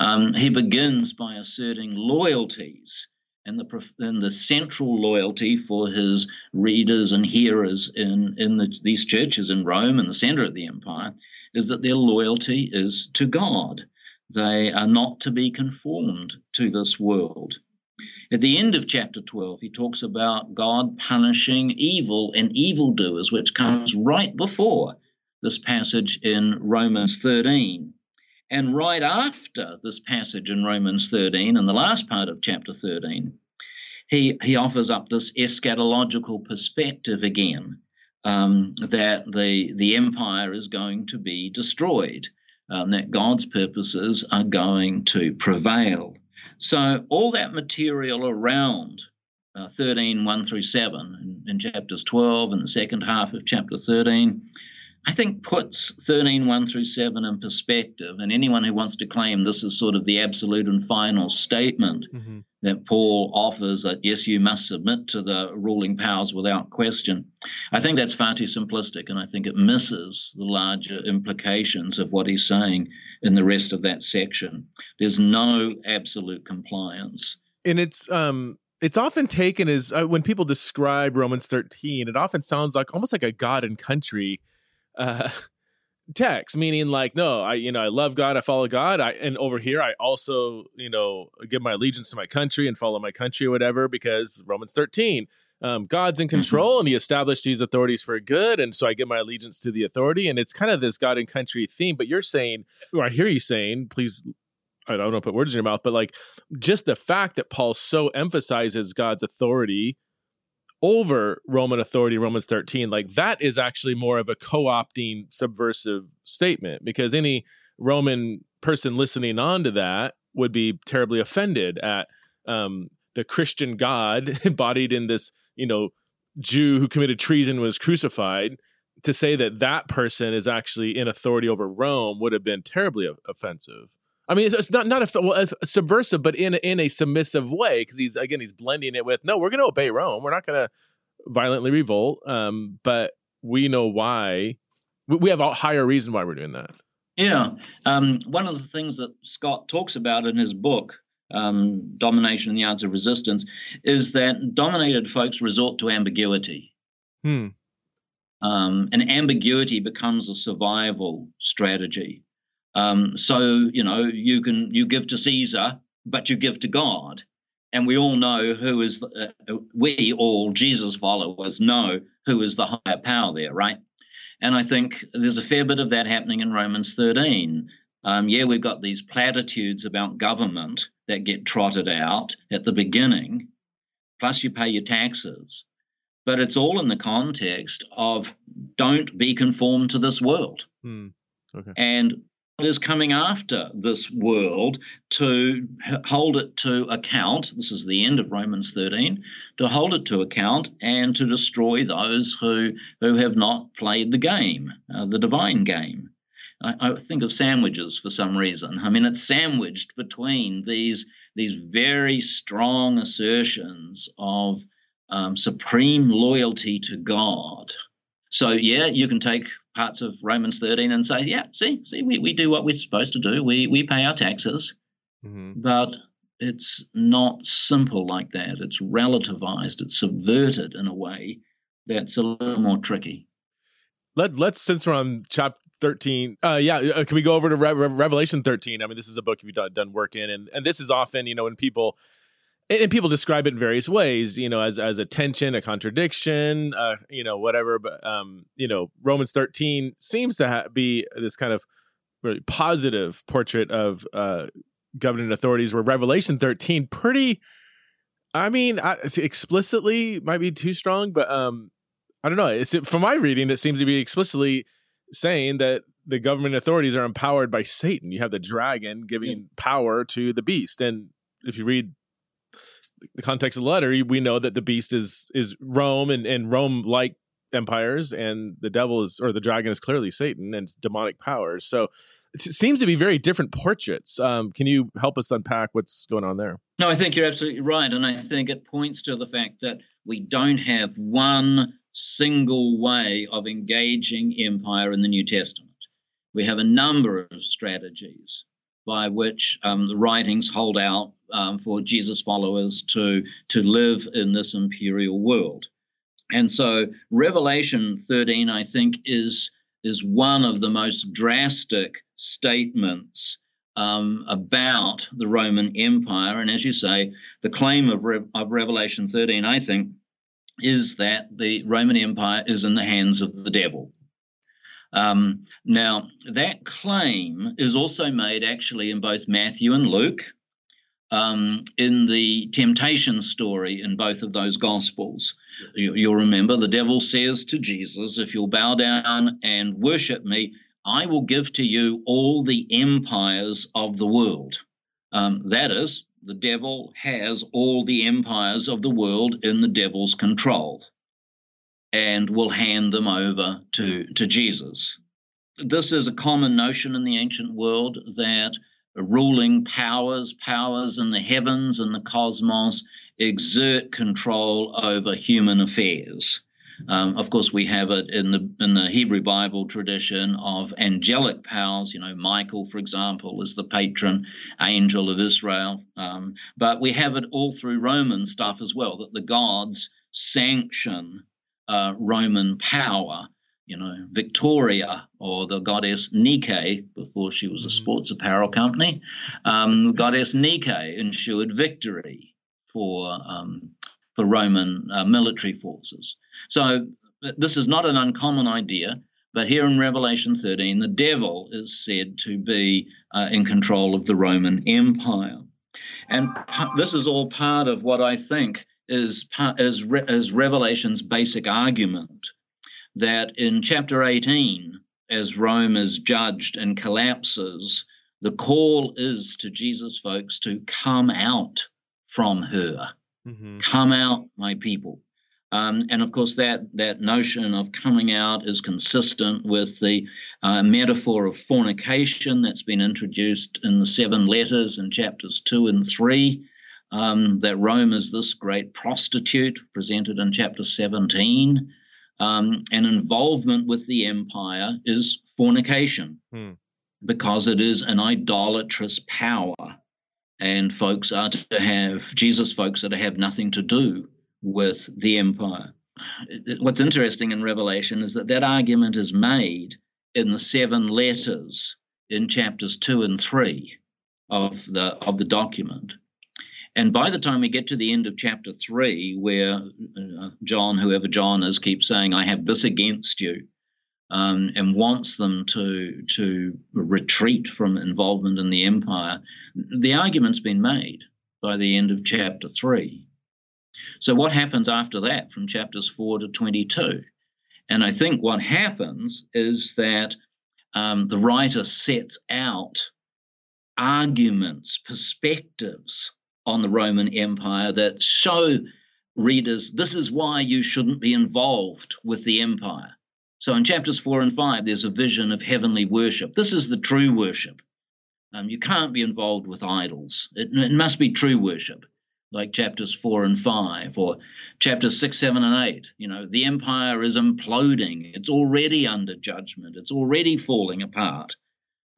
um, he begins by asserting loyalties and the and the central loyalty for his readers and hearers in in the, these churches in Rome and the center of the empire is that their loyalty is to God. They are not to be conformed to this world. At the end of chapter 12, he talks about God punishing evil and evildoers, which comes right before this passage in Romans 13. And right after this passage in Romans 13, in the last part of chapter 13, he, he offers up this eschatological perspective again um, that the, the empire is going to be destroyed. um, that God's purposes are going to prevail. So, all that material around uh, 13, 1 through 7, in, in chapters 12 and the second half of chapter 13, I think puts 13, 1 through 7 in perspective. And anyone who wants to claim this is sort of the absolute and final statement mm-hmm. that Paul offers that, yes, you must submit to the ruling powers without question, I think that's far too simplistic. And I think it misses the larger implications of what he's saying in the rest of that section. There's no absolute compliance. And it's, um, it's often taken as uh, when people describe Romans 13, it often sounds like almost like a God and country uh, text, meaning like, no, I, you know, I love God, I follow God, I, and over here, I also, you know, give my allegiance to my country and follow my country or whatever, because Romans 13, um, God's in mm-hmm. control mm-hmm. and he established these authorities for good. And so I give my allegiance to the authority. And it's kind of this God and country theme, but you're saying, or I hear you saying, please, I don't know, put words in your mouth, but like just the fact that Paul so emphasizes God's authority over Roman authority, Romans 13, like that is actually more of a co opting subversive statement because any Roman person listening on to that would be terribly offended at um, the Christian God embodied in this, you know, Jew who committed treason was crucified. To say that that person is actually in authority over Rome would have been terribly offensive. I mean, it's, it's not not a, well, a subversive, but in in a submissive way because he's again he's blending it with no, we're going to obey Rome. We're not going to violently revolt, um, but we know why. We, we have a higher reason why we're doing that. Yeah, um, one of the things that Scott talks about in his book, um, "Domination and the Arts of Resistance," is that dominated folks resort to ambiguity. Hmm. Um, and ambiguity becomes a survival strategy. Um, so you know you can you give to Caesar, but you give to God, and we all know who is uh, we all Jesus followers know who is the higher power there, right? And I think there's a fair bit of that happening in Romans 13. Um, yeah, we've got these platitudes about government that get trotted out at the beginning, plus you pay your taxes. But it's all in the context of don't be conformed to this world. Hmm. Okay. And is coming after this world to hold it to account. This is the end of Romans 13 to hold it to account and to destroy those who, who have not played the game, uh, the divine game. I, I, think of sandwiches for some reason. I mean, it's sandwiched between these, these very strong assertions of um, supreme loyalty to God. So, yeah, you can take parts of Romans 13 and say, yeah, see, see, we, we do what we're supposed to do. We we pay our taxes. Mm-hmm. But it's not simple like that. It's relativized, it's subverted in a way that's a little more tricky. Let let's since we're on chapter 13 uh yeah uh, can we go over to Re- Re- revelation 13 i mean this is a book you've done, done work in and and this is often you know when people and people describe it in various ways, you know, as as a tension, a contradiction, uh, you know, whatever. But um, you know, Romans thirteen seems to ha- be this kind of really positive portrait of uh, governing authorities, where Revelation thirteen pretty. I mean, I, explicitly might be too strong, but um, I don't know. It's from my reading, it seems to be explicitly saying that the government authorities are empowered by Satan. You have the dragon giving yeah. power to the beast, and if you read the context of the letter, we know that the beast is is Rome and, and Rome like empires, and the devil is or the dragon is clearly Satan and it's demonic powers. So it seems to be very different portraits. Um, can you help us unpack what's going on there? No, I think you're absolutely right, and I think it points to the fact that we don't have one single way of engaging empire in the New Testament. We have a number of strategies by which um, the writings hold out um, for Jesus followers to, to live in this imperial world. And so Revelation 13, I think, is, is one of the most drastic statements um, about the Roman Empire. And as you say, the claim of, Re- of Revelation 13, I think, is that the Roman Empire is in the hands of the devil. Um, now, that claim is also made actually in both Matthew and Luke. Um, in the temptation story in both of those gospels. You, will remember the devil says to Jesus, If you'll bow down and worship me, I will give to you all the empires of the world. Um, that is, the devil has all the empires of the world in the devil's control and will hand them over to, to Jesus. This is a common notion in the ancient world that ruling powers, powers in the heavens and the cosmos, exert control over human affairs. Um, of course, we have it in the in the Hebrew Bible tradition of angelic powers. You know, Michael, for example, is the patron angel of Israel. Um, but we have it all through Roman stuff as well. That the gods sanction uh, Roman power. You know, Victoria or the goddess Nike, before she was a mm-hmm. sports apparel company, um, goddess Nike ensured victory for um, for Roman uh, military forces. So this is not an uncommon idea. But here in Revelation 13, the devil is said to be uh, in control of the Roman Empire. And this is all part of what I think is, is, is Revelation's basic argument that in chapter 18, as Rome is judged and collapses, the call is to Jesus folks to come out from her. Mm-hmm. Come out, my people. Um, and of course, that, that notion of coming out is consistent with the uh, metaphor of fornication that's been introduced in the seven letters in chapters two and three. Um, that Rome is this great prostitute presented in chapter 17. Um, and involvement with the empire is fornication hmm. because it is an idolatrous power. And folks are to have, Jesus folks are to have nothing to do with the empire. What's interesting in Revelation is that that argument is made in the seven letters in chapters two and three of the of the document. And by the time we get to the end of chapter three, where uh, John, whoever John is, keeps saying, "I have this against you," um, and wants them to to retreat from involvement in the empire, the argument's been made by the end of chapter three. So, what happens after that from chapters 4 to 22? And I think what happens is that um, the writer sets out arguments, perspectives on the Roman Empire that show readers this is why you shouldn't be involved with the empire. So in chapters four and five, there's a vision of heavenly worship. This is the true worship. Um, you can't be involved with idols, it, it must be true worship like chapters four and five, or chapters six, seven, and eight. You know, the empire is imploding. It's already under judgment. It's already falling apart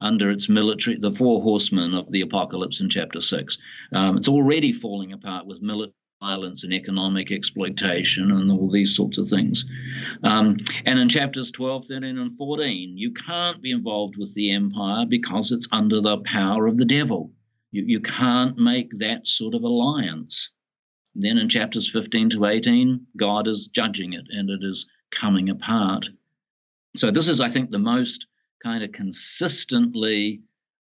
under its military, the four horsemen of the apocalypse in chapter six. Um, it's already falling apart with military violence and economic exploitation and all these sorts of things. Um, and in chapters 12, 13, and 14, you can't be involved with the empire because it's under the power of the devil. You, you can't make that sort of alliance. Then in chapters 15 to 18, God is judging it and it is coming apart. So, this is, I think, the most kind of consistently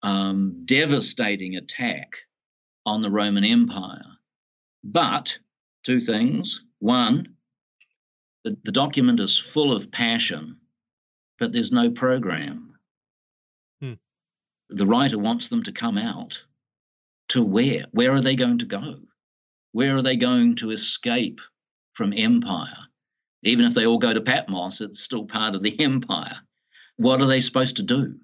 um, devastating attack on the Roman Empire. But two things. One, the, the document is full of passion, but there's no program. Hmm. The writer wants them to come out to where? Where are they going to go? Where are they going to escape from empire? Even if they all go to Patmos, it's still part of the empire. What are they supposed to do?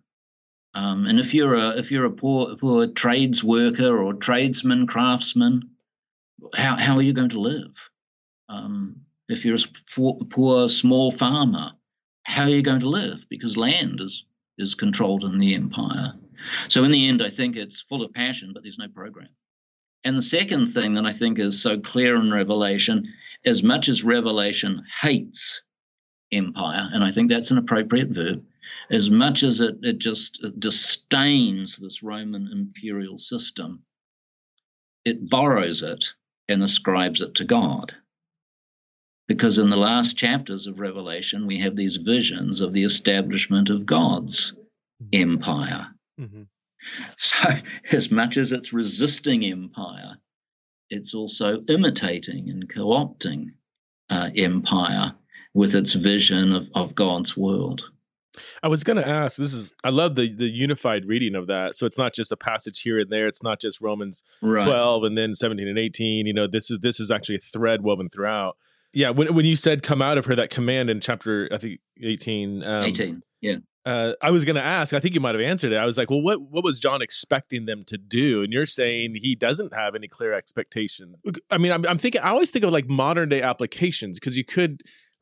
Um, and if you're a if you're a poor poor trades worker or tradesman, craftsman, how how are you going to live? Um, if you're a poor small farmer, how are you going to live? Because land is is controlled in the empire. So in the end, I think it's full of passion, but there's no program. And the second thing that I think is so clear in Revelation, as much as Revelation hates empire, and I think that's an appropriate verb, as much as it, it just disdains this Roman imperial system, it borrows it and ascribes it to God. Because in the last chapters of Revelation, we have these visions of the establishment of God's empire. Mm-hmm. So, as much as it's resisting empire, it's also imitating and co opting uh, empire with its vision of, of God's world. I was going to ask. This is I love the the unified reading of that. So it's not just a passage here and there. It's not just Romans right. twelve and then seventeen and eighteen. You know, this is this is actually a thread woven throughout. Yeah, when when you said come out of her, that command in chapter I think eighteen. Um, eighteen. Yeah. Uh, I was going to ask. I think you might have answered it. I was like, "Well, what what was John expecting them to do?" And you're saying he doesn't have any clear expectation. I mean, I'm, I'm thinking. I always think of like modern day applications because you could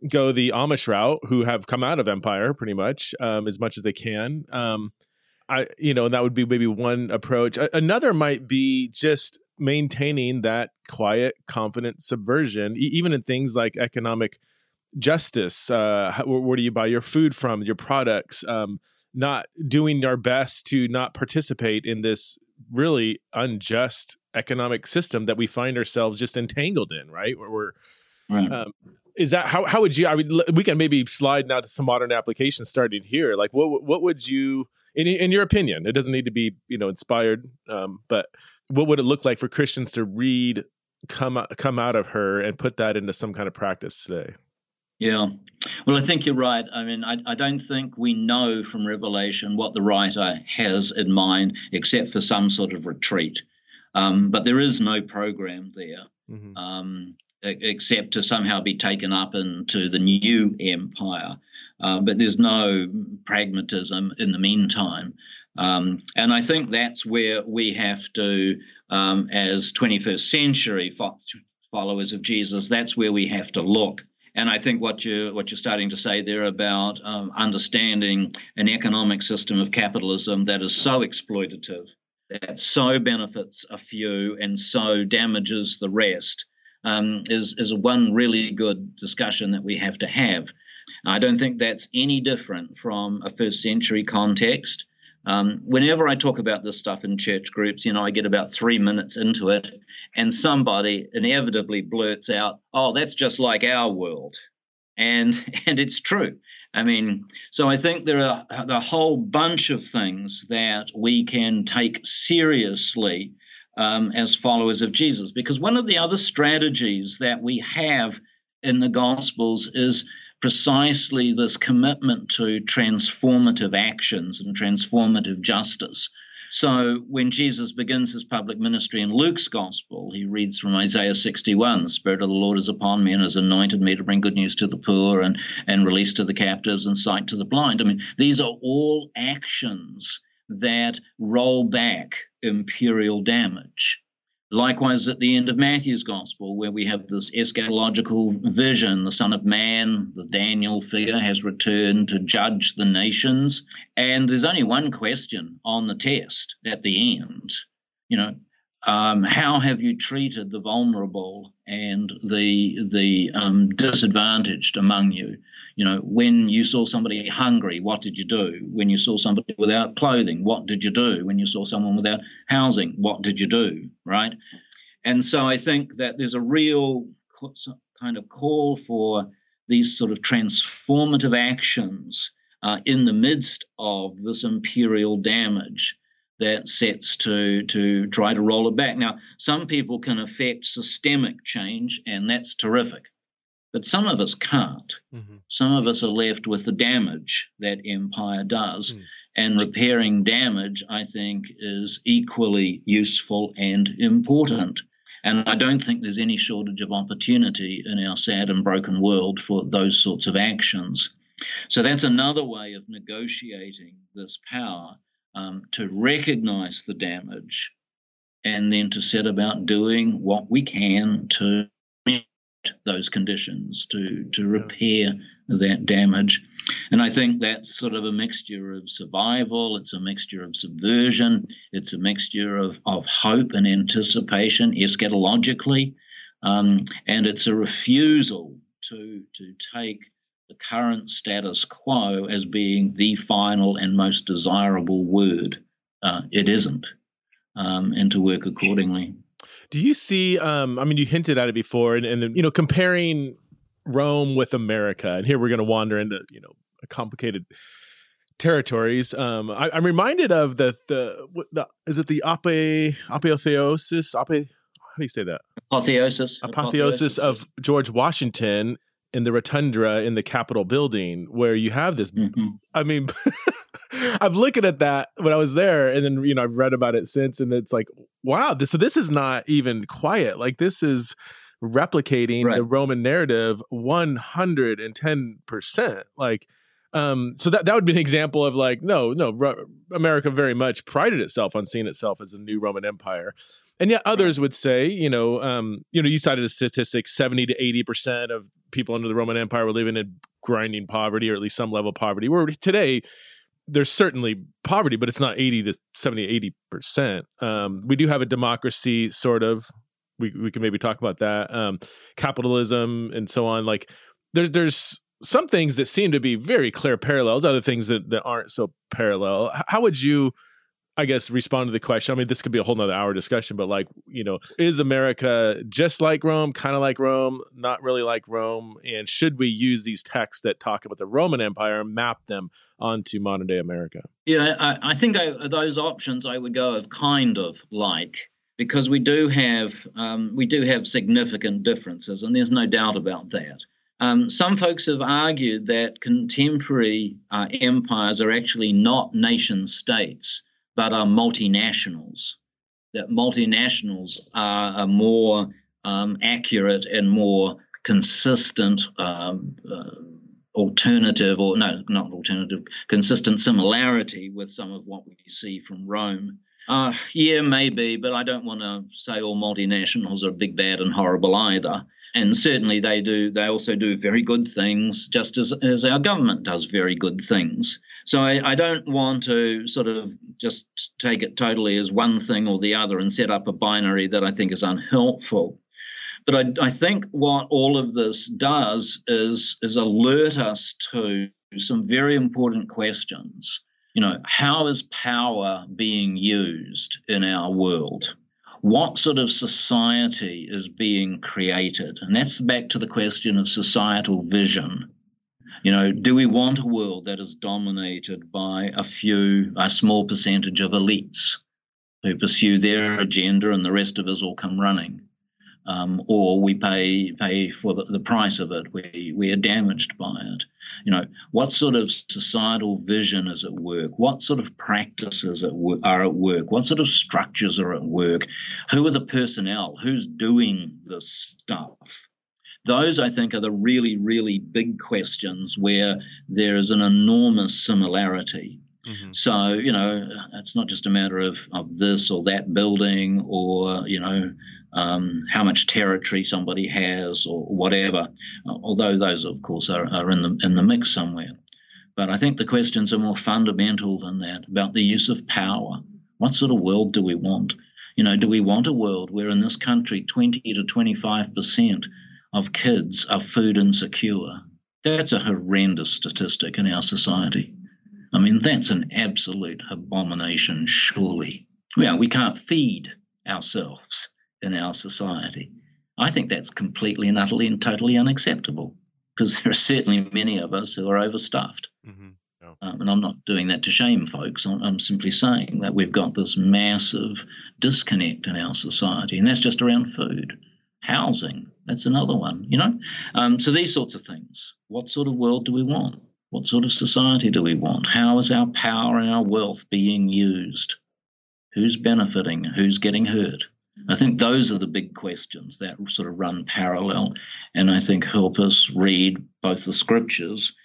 go the Amish route, who have come out of Empire pretty much um, as much as they can. Um, I, you know, that would be maybe one approach. A- another might be just maintaining that quiet, confident subversion, e- even in things like economic justice. Uh, how, where do you buy your food from? Your products. Um, not doing our best to not participate in this really unjust economic system that we find ourselves just entangled in. Right, where we're Right. Um, is that how how would you? I mean, we can maybe slide now to some modern applications starting here. Like, what what would you, in in your opinion, it doesn't need to be you know inspired, um, but what would it look like for Christians to read come come out of her and put that into some kind of practice today? Yeah. Well, I think you're right. I mean, I, I, don't think we know from Revelation what the writer has in mind, except for some sort of retreat. Um, but there is no program there. Mm-hmm. Um, except to somehow be taken up into the new empire. Uh, but there's no pragmatism in the meantime. Um, and I think that's where we have to, um, as 21st century followers of Jesus, that's where we have to look. And I think what you what you're starting to say there about um, understanding an economic system of capitalism that is so exploitative, that so benefits a few and so damages the rest, um, is is one really good discussion that we have to have. I don't think that's any different from a first century context. Um, whenever I talk about this stuff in church groups, you know, I get about three minutes into it, and somebody inevitably blurts out, "Oh, that's just like our world," and and it's true. I mean, so I think there are a whole bunch of things that we can take seriously um, as followers of Jesus. Because one of the other strategies that we have in the Gospels is precisely this commitment to transformative actions and transformative justice. So when Jesus begins his public ministry in Luke's gospel, he reads from Isaiah 61, the Spirit of the Lord is upon me and has anointed me to bring good news to the poor and, and release to the captives and sight to the blind. I mean, these are all actions that roll back imperial damage. Likewise, at the end of Matthew's gospel, where we have this eschatological vision, the Son of Man, the Daniel figure, has returned to judge the nations. And there's only one question on the test at the end. You know, um, how have you treated the vulnerable and the the um, disadvantaged among you? You know, when you saw somebody hungry, what did you do? When you saw somebody without clothing, what did you do? When you saw someone without housing, what did you do? Right? And so I think that there's a real kind of call for these sort of transformative actions uh, in the midst of this imperial damage that sets to to try to roll it back. Now, some people can affect systemic change, and that's terrific. But some of us can't. Mm-hmm. Some of us are left with the damage that empire does. Mm. And repairing damage, I think, is equally useful and important. And I don't think there's any shortage of opportunity in our sad and broken world for those sorts of actions. So that's another way of negotiating this power um, to recognize the damage and then to set about doing what we can to those conditions to to repair that damage. And i think that's sort of a mixture of survival it's a mixture of subversion it's a mixture of of hope and anticipation eschatologically um, and it's a refusal to to take the current status quo as being the final and most desirable word uh, it isn't um, and to work accordingly do you see? Um, I mean, you hinted at it before, and, and you know, comparing Rome with America, and here we're going to wander into you know complicated territories. Um, I, am reminded of the the, the is it the ape apotheosis ape how do you say that apotheosis apotheosis, apotheosis of George Washington in the rotunda in the Capitol building where you have this. Mm-hmm. I mean, I'm looking at that when I was there, and then you know I've read about it since, and it's like, wow, this so this is not even quiet. Like this is replicating right. the Roman narrative 110 percent. Like, um, so that that would be an example of like, no, no, America very much prided itself on seeing itself as a new Roman Empire. And yet others would say, you know, um, you know, you cited a statistic: seventy to eighty percent of people under the Roman Empire were living in grinding poverty, or at least some level of poverty. Where today, there's certainly poverty, but it's not eighty to 70, 80 percent. Um, we do have a democracy, sort of. We we can maybe talk about that. Um, capitalism and so on. Like there's there's some things that seem to be very clear parallels, other things that, that aren't so parallel. How would you I guess respond to the question. I mean, this could be a whole nother hour discussion, but like, you know, is America just like Rome, kind of like Rome, not really like Rome? And should we use these texts that talk about the Roman Empire and map them onto modern day America? Yeah, I, I think I, those options I would go of kind of like because we do have um, we do have significant differences, and there's no doubt about that. Um, some folks have argued that contemporary uh, empires are actually not nation states but are multinationals. That multinationals are a more um, accurate and more consistent um, uh, alternative, or no, not alternative, consistent similarity with some of what we see from Rome. Uh, yeah, maybe, but I don't want to say all multinationals are big, bad, and horrible either and certainly they do they also do very good things just as, as our government does very good things. So I, I, don't want to sort of just take it totally as one thing or the other and set up a binary that i think is unhelpful. But I, I think what all of this does is is alert us to some very important questions. You know how is power being used in our world what sort of society is being created? And that's back to the question of societal vision. You know, do we want a world that is dominated by a few, a small percentage of elites who pursue their agenda and the rest of us all come running? Um, or we pay pay for the, the price of it. We we are damaged by it. You know, what sort of societal vision is at work? What sort of practices are at work? What sort of structures are at work? Who are the personnel? Who's doing this stuff? Those, I think, are the really, really big questions where there is an enormous similarity. Mm-hmm. So, you know, it's not just a matter of, of this or that building or, you know, um, how much territory somebody has or whatever, although those, of course, are, are in, the, in the mix somewhere. But I think the questions are more fundamental than that about the use of power. What sort of world do we want? You know, do we want a world where in this country 20 to 25% of kids are food insecure? That's a horrendous statistic in our society. I mean, that's an absolute abomination, surely. Well, we can't feed ourselves in our society. I think that's completely and utterly and totally unacceptable because there are certainly many of us who are overstuffed. Mm-hmm. Um, and I'm not doing that to shame folks. I'm, I'm, simply saying that we've got this massive disconnect in our society, and that's just around food. Housing, that's another one, you know? Um, so these sorts of things. What sort of world do we want? What sort of society do we want? How is our power and our wealth being used? Who's benefiting? Who's getting hurt? I think those are the big questions that sort of run parallel and I think help us read both the scriptures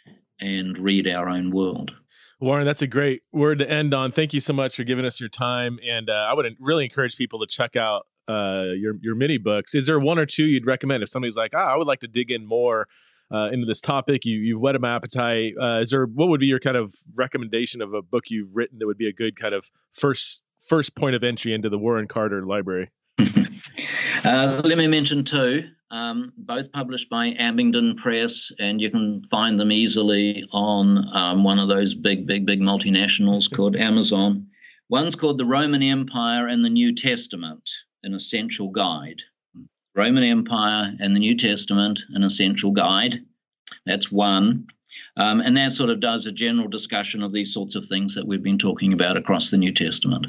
and read our own world. Warren, that's a great word to end on. Thank you so much for giving us your time. And uh, I would really encourage people to check out uh, your your mini books. Is there one or two you'd recommend if somebody's like, ah, I would like to dig in more uh, into this topic? You you whet my appetite. Uh, is there what would be your kind of recommendation of a book you've written that would be a good kind of first first point of entry into the Warren Carter library? uh, let me mention two, um, both published by Abingdon Press, and you can find them easily on um, one of those big, big, big multinationals called Amazon. One's called The Roman Empire and the New Testament, an essential guide. Roman Empire and the New Testament, an essential guide. That's one. Um, and that sort of does a general discussion of these sorts of things that we've been talking about across the New Testament.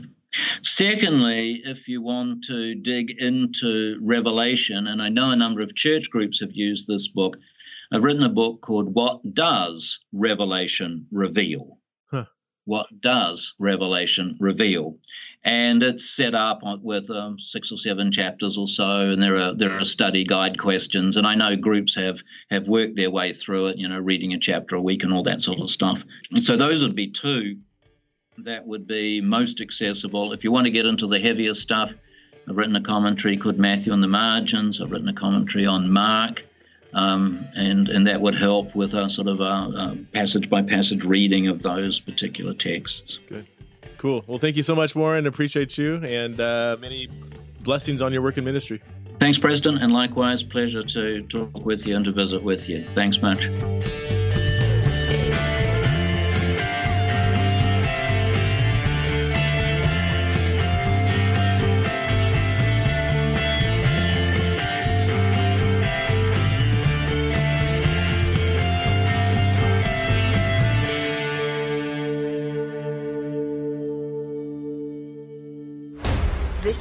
Secondly, if you want to dig into Revelation, and I know a number of church groups have used this book, I've written a book called What Does Revelation Reveal? Huh. What does Revelation reveal? And it's set up with um, six or seven chapters or so, and there are there are study guide questions. And I know groups have have worked their way through it, you know, reading a chapter a week and all that sort of stuff. And so those would be two that would be most accessible. If you want to get into the heavier stuff, I've written a commentary called Matthew on the Margins. I've written a commentary on Mark, um, and and that would help with a sort of a, a passage by passage reading of those particular texts. Good, cool. Well, thank you so much, Warren. Appreciate you, and uh, many blessings on your work in ministry. Thanks, Preston, and likewise, pleasure to talk with you and to visit with you. Thanks much.